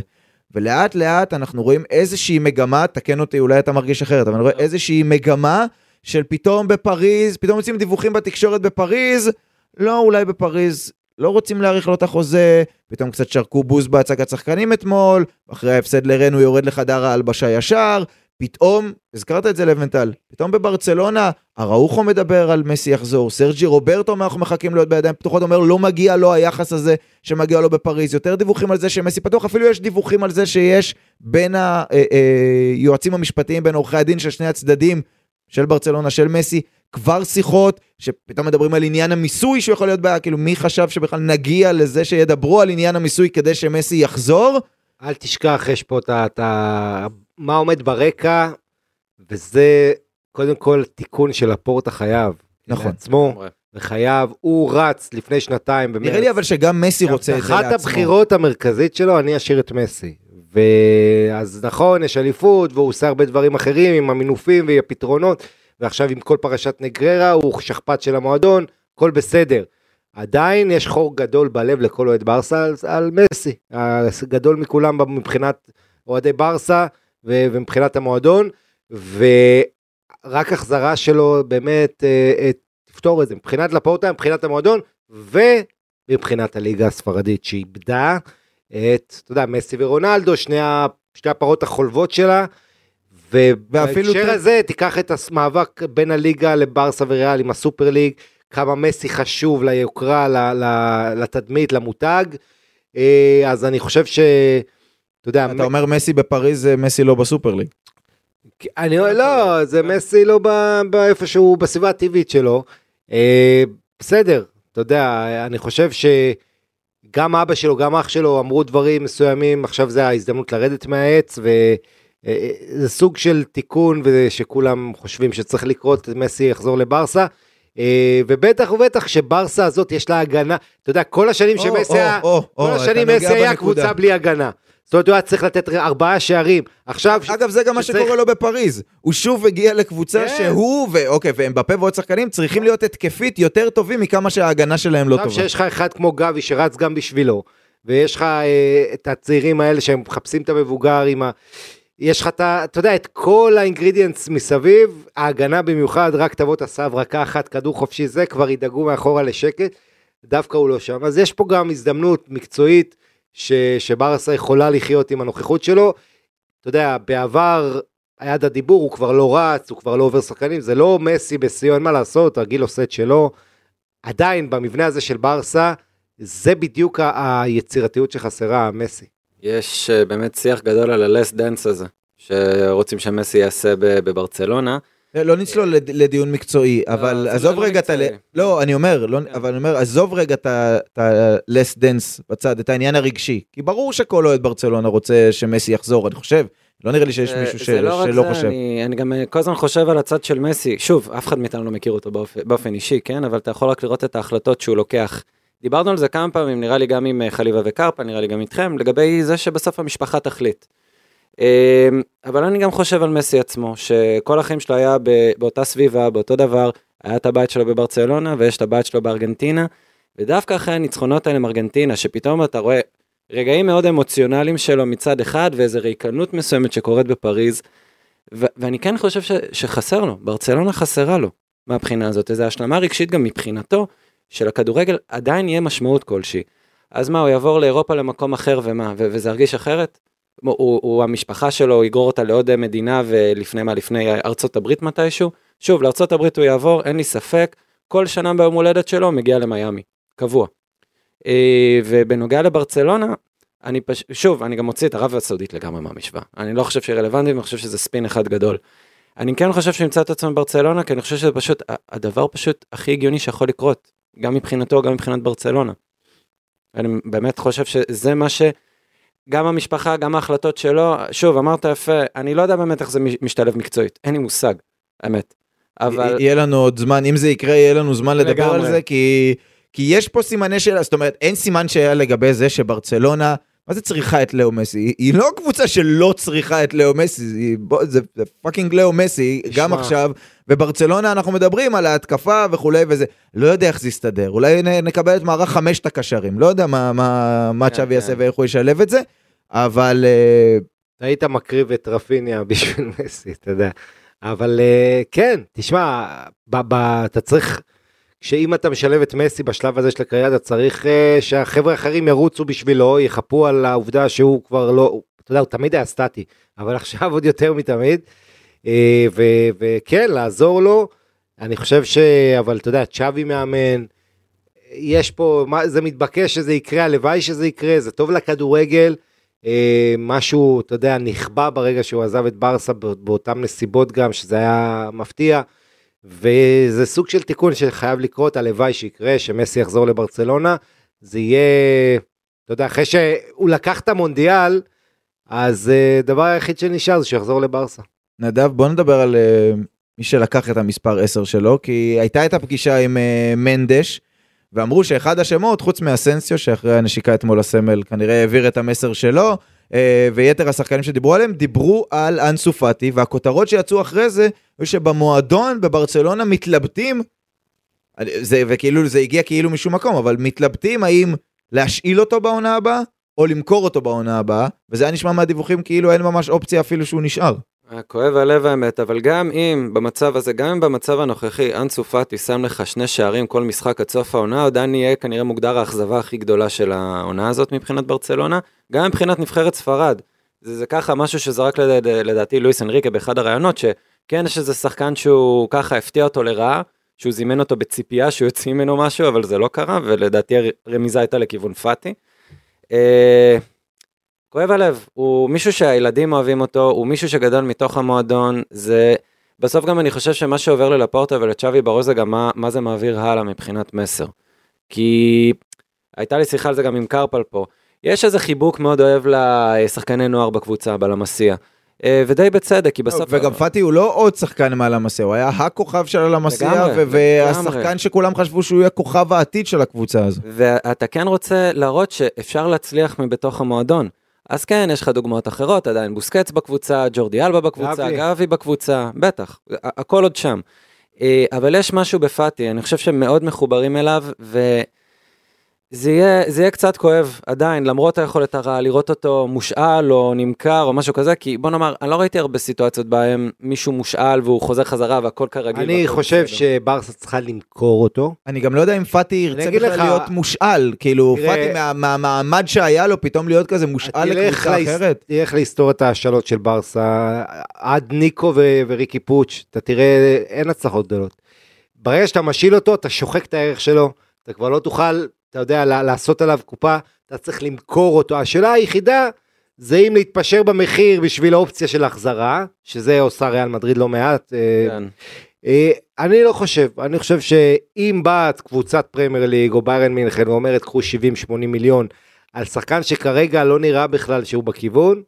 ולאט לאט אנחנו רואים איזושהי מגמה, תקן אותי, אולי אתה מרגיש אחרת, אבל אני רואה איזושהי מגמה של פתאום בפריז, פתאום יוצאים דיווחים בתקשורת בפריז, לא, אולי בפריז לא רוצים להאריך לו את החוזה, פתאום קצת שרקו בוז בהצגת שחקנים אתמול, אחרי ההפסד לרן הוא יורד לחדר ההלבשה ישר, פתאום, הזכרת את זה לבנטל, פתאום בברצלונה, אראוחו מדבר על מסי יחזור, סרג'י רוברטו אומר אנחנו מחכים להיות בידיים פתוחות, אומר לא מגיע לו היחס הזה שמגיע לו בפריז, יותר דיווחים על זה שמסי פתוח, אפילו יש דיווחים על זה שיש בין היועצים אה, אה, המשפטיים, בין עורכי הדין של שני הצדדים, של ברצלונה, של מסי, כבר שיחות, שפתאום מדברים על עניין המיסוי שהוא יכול להיות בעיה, כאילו מי חשב שבכלל נגיע לזה שידברו על עניין המיסוי כדי שמסי יחזור? אל תשכח, יש פה את ה... מה עומד ברקע, וזה קודם כל תיקון של הפורט החייב. נכון. לעצמו, וחייב, הוא רץ לפני שנתיים במרץ. נראה לי אבל שגם מסי רוצה את זה לעצמו. אחת הבחירות המרכזית שלו, אני אשאיר את מסי. ואז נכון, יש אליפות, והוא עושה הרבה דברים אחרים עם המינופים והפתרונות. ועכשיו עם כל פרשת נגררה הוא שכפ"ץ של המועדון, הכל בסדר. עדיין יש חור גדול בלב לכל אוהד ברסה על, על מסי, הגדול מכולם מבחינת אוהדי ברסה ו, ומבחינת המועדון, ורק החזרה שלו באמת אה, אה, תפתור את זה, מבחינת לפורטה, מבחינת המועדון, ומבחינת הליגה הספרדית שאיבדה את, אתה יודע, מסי ורונלדו, שני, שתי הפרות החולבות שלה, ובהקשר הזה תיקח את המאבק בין הליגה לברסה וריאל עם הסופר ליג, כמה מסי חשוב ליוקרה, לתדמית, למותג, אה, אז אני חושב ש... אתה יודע... אתה אומר מסי בפריז זה מסי לא בסופר ליג. אני לא, זה מסי לא באיפשהו בסביבה הטבעית שלו. אה, בסדר, אתה יודע, אני חושב שגם אבא שלו, גם אח שלו אמרו דברים מסוימים, עכשיו זה ההזדמנות לרדת מהעץ, ו... אה, אה, סוג של תיקון ושכולם חושבים שצריך לקרות, מסי יחזור לברסה. אה, ובטח ובטח שברסה הזאת יש לה הגנה, אתה יודע, כל השנים שמסי היה, כל השנים מסי היה קבוצה בלי הגנה. זאת אומרת, הוא היה צריך לתת ארבעה שערים. עכשיו... אגב, זה גם מה שקורה לו בפריז. הוא שוב הגיע לקבוצה כן. שהוא, ואוקיי, ואמבפה ועוד שחקנים צריכים להיות התקפית יותר טובים מכמה שההגנה שלהם לא טובה. עכשיו שיש לך אחד כמו גבי שרץ גם בשבילו, ויש לך אה, את הצעירים האלה שהם מחפשים את המבוגר עם ה... יש לך, אתה יודע, את כל האינגרידיאנס מסביב, ההגנה במיוחד, רק תבוא תעשה הברקה אחת, כדור חופשי זה, כבר ידאגו מאחורה לשקט, דווקא הוא לא שם. אז יש פה גם הזדמנות מקצועית ש, שברסה יכולה לחיות עם הנוכחות שלו. אתה יודע, בעבר היה את הדיבור, הוא כבר לא רץ, הוא כבר לא עובר שחקנים, זה לא מסי בשיאו, אין מה לעשות, הגיל עושה את שלו. עדיין, במבנה הזה של ברסה, זה בדיוק היצירתיות שחסרה, מסי. יש אה, באמת שיח גדול על ה-less dance הזה, שרוצים שמסי יעשה בברצלונה. לא, לא נצלול לדיון מקצועי, לא, אבל עזוב לא רגע את ה... לא, אני אומר, כן. אבל אני אומר, עזוב רגע את ה-less dance בצד, את העניין הרגשי. כי ברור שכל אוהד ברצלונה רוצה שמסי יחזור, אני חושב. לא נראה לי שיש מישהו שלא חושב. אני גם אה, כל הזמן חושב על הצד של מסי, שוב, אף אחד מאיתנו לא מכיר אותו באופן אישי, כן? אבל אתה יכול רק לראות את ההחלטות שהוא לוקח. דיברנו על זה כמה פעמים, נראה לי גם עם אה, חליבה וקרפה, נראה לי גם איתכם, לגבי זה שבסוף המשפחה תחליט. אמ, אבל אני גם חושב על מסי עצמו, שכל החיים שלו היה באותה סביבה, באותו דבר, היה את הבית שלו בברצלונה ויש את הבית שלו בארגנטינה, ודווקא אחרי הניצחונות האלה עם ארגנטינה, שפתאום אתה רואה רגעים מאוד אמוציונליים שלו מצד אחד, ואיזו ריקנות מסוימת שקורית בפריז, ו- ואני כן חושב ש- שחסר לו, ברצלונה חסרה לו מהבחינה הזאת, איזו השלמה רגשית גם מבחינתו, שלכדורגל עדיין יהיה משמעות כלשהי. אז מה, הוא יעבור לאירופה למקום אחר ומה, ו- וזה ירגיש אחרת? הוא, הוא, המשפחה שלו, יגרור אותה לעוד מדינה ולפני מה, לפני ארצות הברית מתישהו? שוב, לארצות הברית הוא יעבור, אין לי ספק, כל שנה ביום הולדת שלו מגיע למיאמי, קבוע. אה, ובנוגע לברצלונה, אני פש... שוב, אני גם מוציא את ערב הסעודית לגמרי מהמשוואה. אני לא חושב שהיא רלוונטית, אני חושב שזה ספין אחד גדול. אני כן חושב שימצא את עצמו בברצלונה, כי אני חושב שזה פשוט, הדבר פשוט הכי הגיוני שיכול לקרות, גם מבחינתו, גם מבחינת ברצלונה. אני באמת חושב שזה מה ש... גם המשפחה, גם ההחלטות שלו, שוב, אמרת יפה, אני לא יודע באמת איך זה משתלב מקצועית, אין לי מושג, אמת. אבל... יהיה לנו עוד זמן, אם זה יקרה, יהיה לנו זמן לדבר לגמרי. על זה, כי, כי יש פה סימני שאלה, זאת אומרת, אין סימן שאלה לגבי זה שברצלונה, מה זה צריכה את לאו מסי? היא, היא לא קבוצה שלא צריכה את לאו מסי, היא, בוא, זה, זה fucking לאו מסי, גם עכשיו, וברצלונה אנחנו מדברים על ההתקפה וכולי וזה, לא יודע איך זה יסתדר, אולי נקבל את מערך חמשת הקשרים, לא יודע מה, מה, מה כן, צ'אבי כן. יעשה ואיך הוא ישלב את זה, אבל... אה, היית מקריב את רפיניה (laughs) בשביל מסי, אתה יודע. אבל אה, כן, תשמע, אתה צריך, שאם אתה משלב את מסי בשלב הזה של הקריירה, אתה צריך אה, שהחבר'ה האחרים ירוצו בשבילו, יחפו על העובדה שהוא כבר לא, אתה יודע, הוא תמיד היה סטטי, אבל (laughs) עכשיו עוד יותר מתמיד. אה, וכן, לעזור לו, אני חושב ש... אבל אתה יודע, צ'אבי מאמן, יש פה, זה מתבקש שזה יקרה, הלוואי שזה יקרה, זה טוב לכדורגל. אה, משהו, אתה יודע, נכבה ברגע שהוא עזב את ברסה באותן נסיבות גם, שזה היה מפתיע. וזה סוג של תיקון שחייב לקרות, הלוואי שיקרה, שמסי יחזור לברצלונה. זה יהיה, אתה יודע, אחרי שהוא לקח את המונדיאל, אז הדבר אה, היחיד שנשאר זה שיחזור לברסה. נדב, בוא נדבר על uh, מי שלקח את המספר 10 שלו, כי הייתה את הפגישה עם uh, מנדש, ואמרו שאחד השמות, חוץ מאסנסיו, שאחרי הנשיקה אתמול הסמל כנראה העביר את המסר שלו, אה, ויתר השחקנים שדיברו עליהם, דיברו על אנסו פאטי, והכותרות שיצאו אחרי זה, היו שבמועדון בברצלונה מתלבטים, זה, וכאילו זה הגיע כאילו משום מקום, אבל מתלבטים האם להשאיל אותו בעונה הבאה, או למכור אותו בעונה הבאה, וזה היה נשמע מהדיווחים כאילו אין ממש אופציה אפילו שהוא נשאר. כואב הלב האמת, אבל גם אם במצב הזה, גם אם במצב הנוכחי אנסו פאטי שם לך שני שערים כל משחק עד סוף העונה, עדיין יהיה כנראה מוגדר האכזבה הכי גדולה של העונה הזאת מבחינת ברצלונה, גם מבחינת נבחרת ספרד. זה, זה ככה משהו שזרק לדע, לדעתי לואיס אנריקה באחד הראיונות, שכן יש איזה שחקן שהוא ככה הפתיע אותו לרעה, שהוא זימן אותו בציפייה שהוא יוציא ממנו משהו, אבל זה לא קרה, ולדעתי הרמיזה הייתה לכיוון פאטי. אה, כואב הלב, הוא מישהו שהילדים אוהבים אותו, הוא מישהו שגדל מתוך המועדון, זה... בסוף גם אני חושב שמה שעובר ללפורטה ולצ'אבי בראש זה גם מה, מה זה מעביר הלאה מבחינת מסר. כי הייתה לי שיחה על זה גם עם קרפל פה. יש איזה חיבוק מאוד אוהב לשחקני נוער בקבוצה, בלמסיה. אה, ודי בצדק, כי בסוף... וגם פאטי הוא לא עוד שחקן מהלמסיה, הוא היה הכוכב של הלמסיה, והשחקן שכולם חשבו שהוא יהיה כוכב העתיד של הקבוצה הזו. ואתה כן רוצה להראות שאפשר להצליח מבתוך המועדון. אז כן, יש לך דוגמאות אחרות, עדיין בוסקץ בקבוצה, ג'ורדי אלבה בקבוצה, גבי בקבוצה, בטח, הכל עוד שם. אה, אבל יש משהו בפאטי, אני חושב שהם מאוד מחוברים אליו, ו... זה יהיה, זה יהיה קצת כואב עדיין, למרות היכולת הרעה, לראות אותו מושאל או נמכר או משהו כזה, כי בוא נאמר, אני לא ראיתי הרבה סיטואציות בהם מישהו מושאל והוא חוזר חזרה והכל כרגיל. אני חושב. שברסה צריכה למכור אותו. אני גם לא יודע אם פאטי ירצה בכלל לך... להיות מושאל, כאילו תראה... פאטי מה, מהמעמד שהיה לו פתאום להיות כזה מושאל לקבוצה להיס... אחרת. תלך להיסטור את ההשאלות של ברסה, עד ניקו ו... וריקי פוץ', אתה תראה, אין הצלחות גדולות. ברגע שאתה משיל אותו, אתה שוחק את הערך שלו, אתה כבר לא תוכל אתה יודע, לעשות עליו קופה, אתה צריך למכור אותו. השאלה היחידה זה אם להתפשר במחיר בשביל האופציה של החזרה, שזה עושה ריאל מדריד לא מעט. אה, כן. אה, אני לא חושב, אני חושב שאם באה קבוצת פרמייר ליג או ביירן מינכן ואומרת קחו 70-80 מיליון על שחקן שכרגע לא נראה בכלל שהוא בכיוון,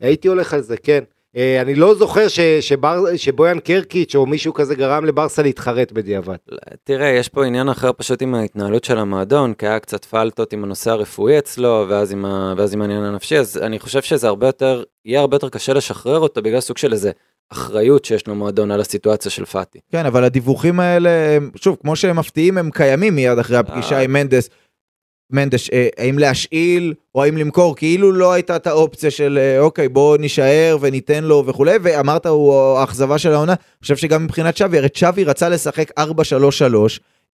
הייתי הולך על זה, כן. אה, אני לא זוכר ש, שבר, שבויאן קרקיץ' או מישהו כזה גרם לברסה להתחרט בדיעבד. תראה, יש פה עניין אחר פשוט עם ההתנהלות של המועדון, כי היה קצת פלטות עם הנושא הרפואי אצלו, ואז עם, ה, ואז עם העניין הנפשי, אז אני חושב שזה הרבה יותר, יהיה הרבה יותר קשה לשחרר אותו בגלל סוג של איזה האחריות שיש למועדון על הסיטואציה של פאטי. כן, אבל הדיווחים האלה, שוב, כמו שהם מפתיעים, הם קיימים מיד אחרי הפגישה אה. עם מנדס. מנדש, אה, האם להשאיל או האם למכור, כאילו לא הייתה את האופציה של אה, אוקיי בוא נישאר וניתן לו וכולי, ואמרת הוא האכזבה של העונה, אני חושב שגם מבחינת שווי, הרי שווי רצה לשחק 4-3-3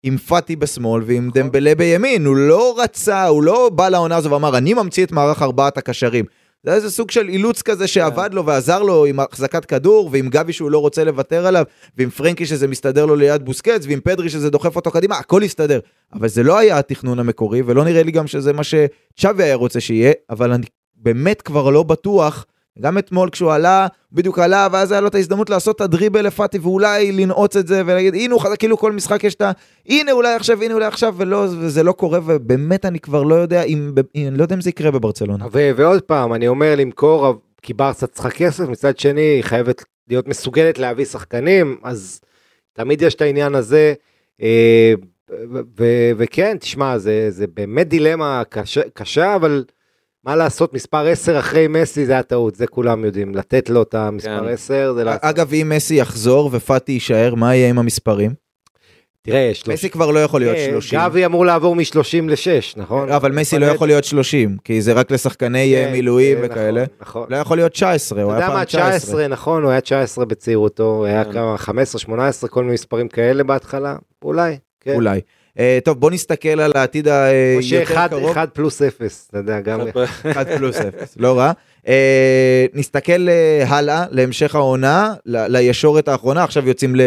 עם פאטי בשמאל ועם דמבלה בימין, הוא לא רצה, הוא לא בא לעונה הזו ואמר אני ממציא את מערך ארבעת הקשרים. זה איזה סוג של אילוץ כזה שעבד לו ועזר לו עם החזקת כדור ועם גבי שהוא לא רוצה לוותר עליו ועם פרנקי שזה מסתדר לו ליד בוסקץ ועם פדרי שזה דוחף אותו קדימה הכל הסתדר. אבל זה לא היה התכנון המקורי ולא נראה לי גם שזה מה שצ'אבי היה רוצה שיהיה אבל אני באמת כבר לא בטוח גם אתמול כשהוא עלה בדיוק עלה ואז היה לו את ההזדמנות לעשות את הדריבל לפאטי ואולי לנעוץ את זה ולהגיד הנה הוא חזק כאילו כל משחק יש את ה... הנה אולי עכשיו הנה אולי עכשיו ולא וזה לא קורה ובאמת אני כבר לא יודע אם אני לא יודע אם זה יקרה בברצלונה. ו- ועוד פעם, אני אומר למכור, כי ברסה צריכה כסף, מצד שני, היא חייבת להיות מסוגלת להביא שחקנים, אז תמיד יש את העניין הזה. אה, וכן, תשמע, זה, זה באמת דילמה קשה, קשה, אבל מה לעשות, מספר 10 אחרי מסי זה הטעות, זה כולם יודעים. לתת לו את המספר כן. 10 זה לעשות. אגב אם מסי יחזור ופאטי יישאר מה יהיה עם המספרים? תראה, שלוש... מסי כבר לא יכול להיות אה, 30. גבי אמור לעבור מ-30 ל-6, נכון? אבל מסי לא יכול להיות 30 כי זה רק לשחקני אה, כן, מילואים וכאלה. נכון, נכון. לא יכול להיות 19 הוא אתה היה יודע פעם מה, 19. 19, נכון, הוא היה 19 בצעירותו, הוא היה כן. כמה, 15, 18, כל מיני מספרים כאלה בהתחלה, אולי, כן. אולי. אה, טוב בוא נסתכל על העתיד היותר או שאחד קרוב. אחד פלוס אפס, אתה יודע, גם... (laughs) 1 פלוס 0, לא רע. אה, נסתכל אה, הלאה להמשך העונה, לישורת האחרונה, עכשיו יוצאים ל-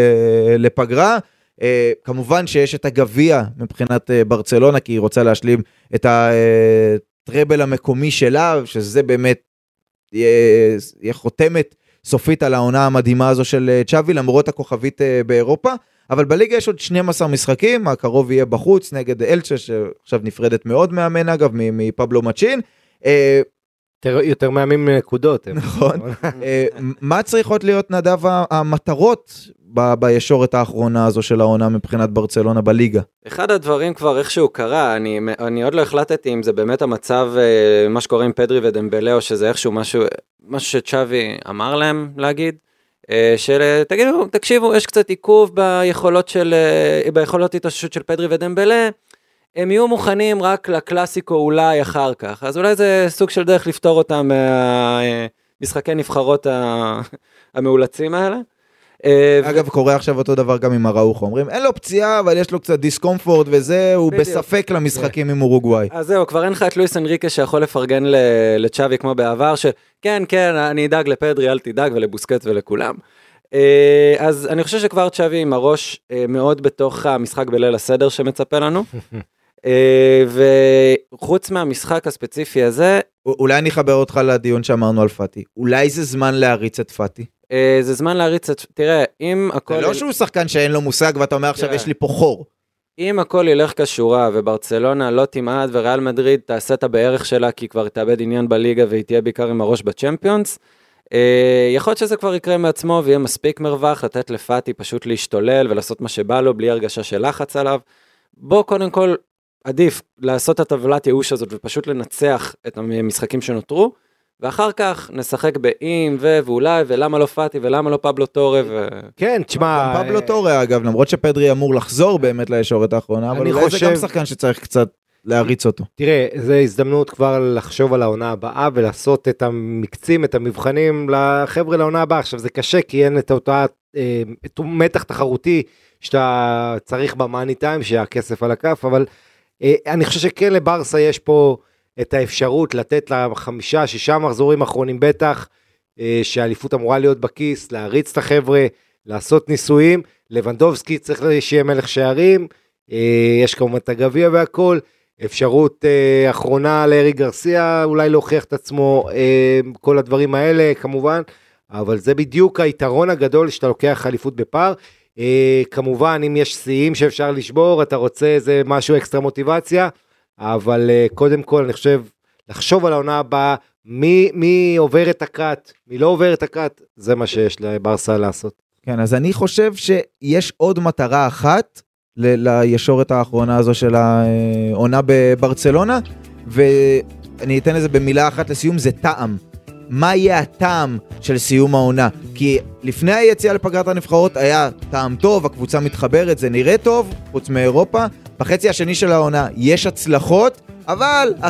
לפגרה. אה, כמובן שיש את הגביע מבחינת אה, ברצלונה, כי היא רוצה להשלים את הטראבל המקומי שלה, שזה באמת יהיה חותמת סופית על העונה המדהימה הזו של אה, צ'אבי, למרות הכוכבית אה, באירופה. אבל בליגה יש עוד 12 משחקים, הקרוב יהיה בחוץ נגד אלצ'ה, שעכשיו נפרדת מאוד מאמן אגב, מ- מפבלו מצ'ין. אה, יותר- יותר מאיימים נקודות. הם. נכון. אה, מה צריכות להיות נדב המטרות ב- בישורת האחרונה הזו של העונה מבחינת ברצלונה בליגה? אחד הדברים כבר איכשהו קרה, אני, אני עוד לא החלטתי אם זה באמת המצב, אה, מה שקורה עם פדרי ודמבלה, או שזה איכשהו משהו, משהו שצ'אבי אמר להם להגיד, של אה, תגידו, תקשיבו, יש קצת עיכוב ביכולות של, אה, ביכולות התאוששות של פדרי ודמבלה, הם יהיו מוכנים רק לקלאסיקו אולי אחר כך, אז אולי זה סוג של דרך לפתור אותם מהמשחקי נבחרות (laughs) המאולצים האלה. אה, ו- אגב, קורה עכשיו אותו דבר גם עם אראוחו, אומרים אין לו פציעה, אבל יש לו קצת דיסקומפורט וזה, הוא בדיוק. בספק למשחקים עם אורוגוואי. אז זהו, כבר אין לך את לואיס אנריקה שיכול לפרגן לצ'אבי כמו בעבר, שכן, כן, אני אדאג לפדרי, אל תדאג, ולבוסקט ולכולם. אה, אז אני חושב שכבר צ'אבי עם הראש אה, מאוד בתוך המשחק בליל הסדר שמצפה לנו. (laughs) וחוץ מהמשחק הספציפי הזה, אולי אני אחבר אותך לדיון שאמרנו על פאטי. אולי זה זמן להריץ את פאטי. אה, זה זמן להריץ את... תראה, אם הכל... זה לא שהוא שחקן שאין לו מושג ואתה אומר עכשיו תראה. יש לי פה חור. אם הכל ילך כשורה וברצלונה לא תמעט וריאל מדריד תעשה את הבערך שלה כי כבר תאבד עניין בליגה והיא תהיה בעיקר עם הראש בצ'מפיונס, אה, יכול להיות שזה כבר יקרה מעצמו ויהיה מספיק מרווח לתת לפאטי פשוט להשתולל ולעשות מה שבא לו בלי הרגשה של לחץ עליו. בוא קודם כל עדיף לעשות את הטבלת ייאוש הזאת ופשוט לנצח את המשחקים שנותרו. ואחר כך נשחק באם ו ואולי ולמה לא פאטי ולמה לא פבלו טורה ו... כן, תשמע... גם פבלו טורה אגב, למרות שפדרי אמור לחזור באמת לישורת האחרונה, אבל אני אולי זה חושב- גם שחקן שצריך קצת להריץ אותו. תראה, זו הזדמנות כבר לחשוב על העונה הבאה ולעשות את המקצים, את המבחנים לחבר'ה לעונה הבאה. עכשיו זה קשה כי אין את אותה, אה, מתח תחרותי שאתה צריך במאני טיים, שהכסף על הכף, אבל אה, אני חושב שכן לברסה יש פה את האפשרות לתת לה חמישה, שישה מחזורים אחרונים בטח, אה, שהאליפות אמורה להיות בכיס, להריץ את החבר'ה, לעשות ניסויים. לבנדובסקי צריך שיהיה מלך שערים, אה, יש כמובן את הגביע והכל. אפשרות אה, אחרונה לארי גרסיה, אולי להוכיח את עצמו, אה, כל הדברים האלה כמובן, אבל זה בדיוק היתרון הגדול שאתה לוקח אליפות בפער. אה, כמובן, אם יש שיאים שאפשר לשבור, אתה רוצה איזה משהו אקסטרה מוטיבציה, אבל אה, קודם כל אני חושב, לחשוב על העונה הבאה, מי, מי עובר את הקאט, מי לא עובר את הקאט, זה מה שיש לברסה לעשות. כן, אז אני חושב שיש עוד מטרה אחת ל- לישורת האחרונה הזו של העונה בברצלונה, ואני אתן לזה במילה אחת לסיום, זה טעם. מה יהיה הטעם של סיום העונה. כי לפני היציאה לפגרת הנבחרות היה טעם טוב, הקבוצה מתחברת, זה נראה טוב, חוץ מאירופה. בחצי השני של העונה יש הצלחות, אבל 1-0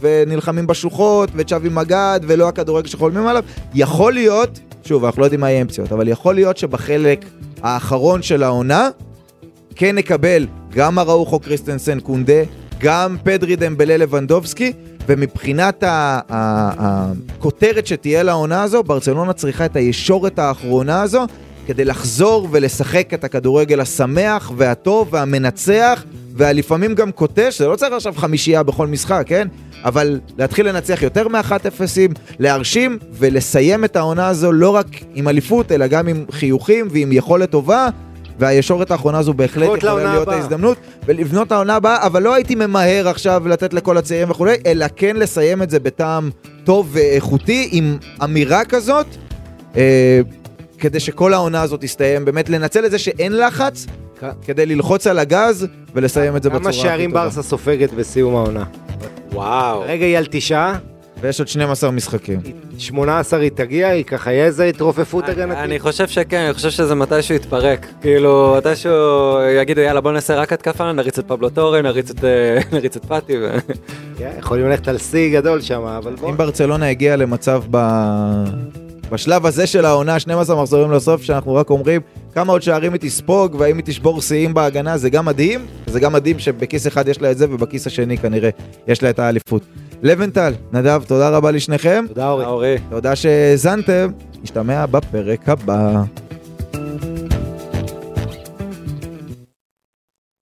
ונלחמים בשוחות, וצ'אבי מגד, ולא הכדורגל שחולמים עליו. יכול להיות, שוב, אנחנו לא יודעים מה יהיה עם פציעות, אבל יכול להיות שבחלק האחרון של העונה, כן נקבל גם אראוחו קריסטנסן קונדה, גם פדרי דמבלה לבנדובסקי, ומבחינת הכותרת שתהיה לעונה הזו, ברצלונה צריכה את הישורת האחרונה הזו כדי לחזור ולשחק את הכדורגל השמח והטוב והמנצח, והלפעמים גם קוטש, זה לא צריך עכשיו חמישייה בכל משחק, כן? אבל להתחיל לנצח יותר מאחת אפסים, להרשים ולסיים את העונה הזו לא רק עם אליפות, אלא גם עם חיוכים ועם יכולת טובה. והישורת האחרונה הזו בהחלט יכולה להיות הבאה. ההזדמנות ולבנות את העונה הבאה, אבל לא הייתי ממהר עכשיו לתת לכל הצעירים וכולי, אלא כן לסיים את זה בטעם טוב ואיכותי עם אמירה כזאת, אה, כדי שכל העונה הזאת תסתיים, באמת לנצל את זה שאין לחץ, כדי ללחוץ על הגז ולסיים את זה בצורה כמה הכי שערים טובה. ברסה סופגת בסיום העונה? וואו. רגע היא על תשעה, ויש עוד 12 משחקים. 18 היא תגיע, היא ככה יהיה איזה התרופפות הגנתית. אני חושב שכן, אני חושב שזה מתישהו יתפרק. כאילו, מתישהו יגידו, יאללה, בוא נעשה רק התקפה, נריץ את פבלו טורי, נריץ את, אה, (laughs) נריץ את פאטי. ו- כן, יכולים ללכת על שיא גדול שם, אבל בוא. אם ברצלונה הגיעה למצב ב... בשלב הזה של העונה, 12 מחזורים לסוף, שאנחנו רק אומרים כמה עוד שערים היא תספוג, והאם היא תשבור שיאים בהגנה, זה גם מדהים, זה גם מדהים שבכיס אחד יש לה את זה, ובכיס השני כנראה יש לה את האליפות. לבנטל, נדב, תודה רבה לשניכם. תודה אורי. תודה שהאזנתם, נשתמע בפרק הבא.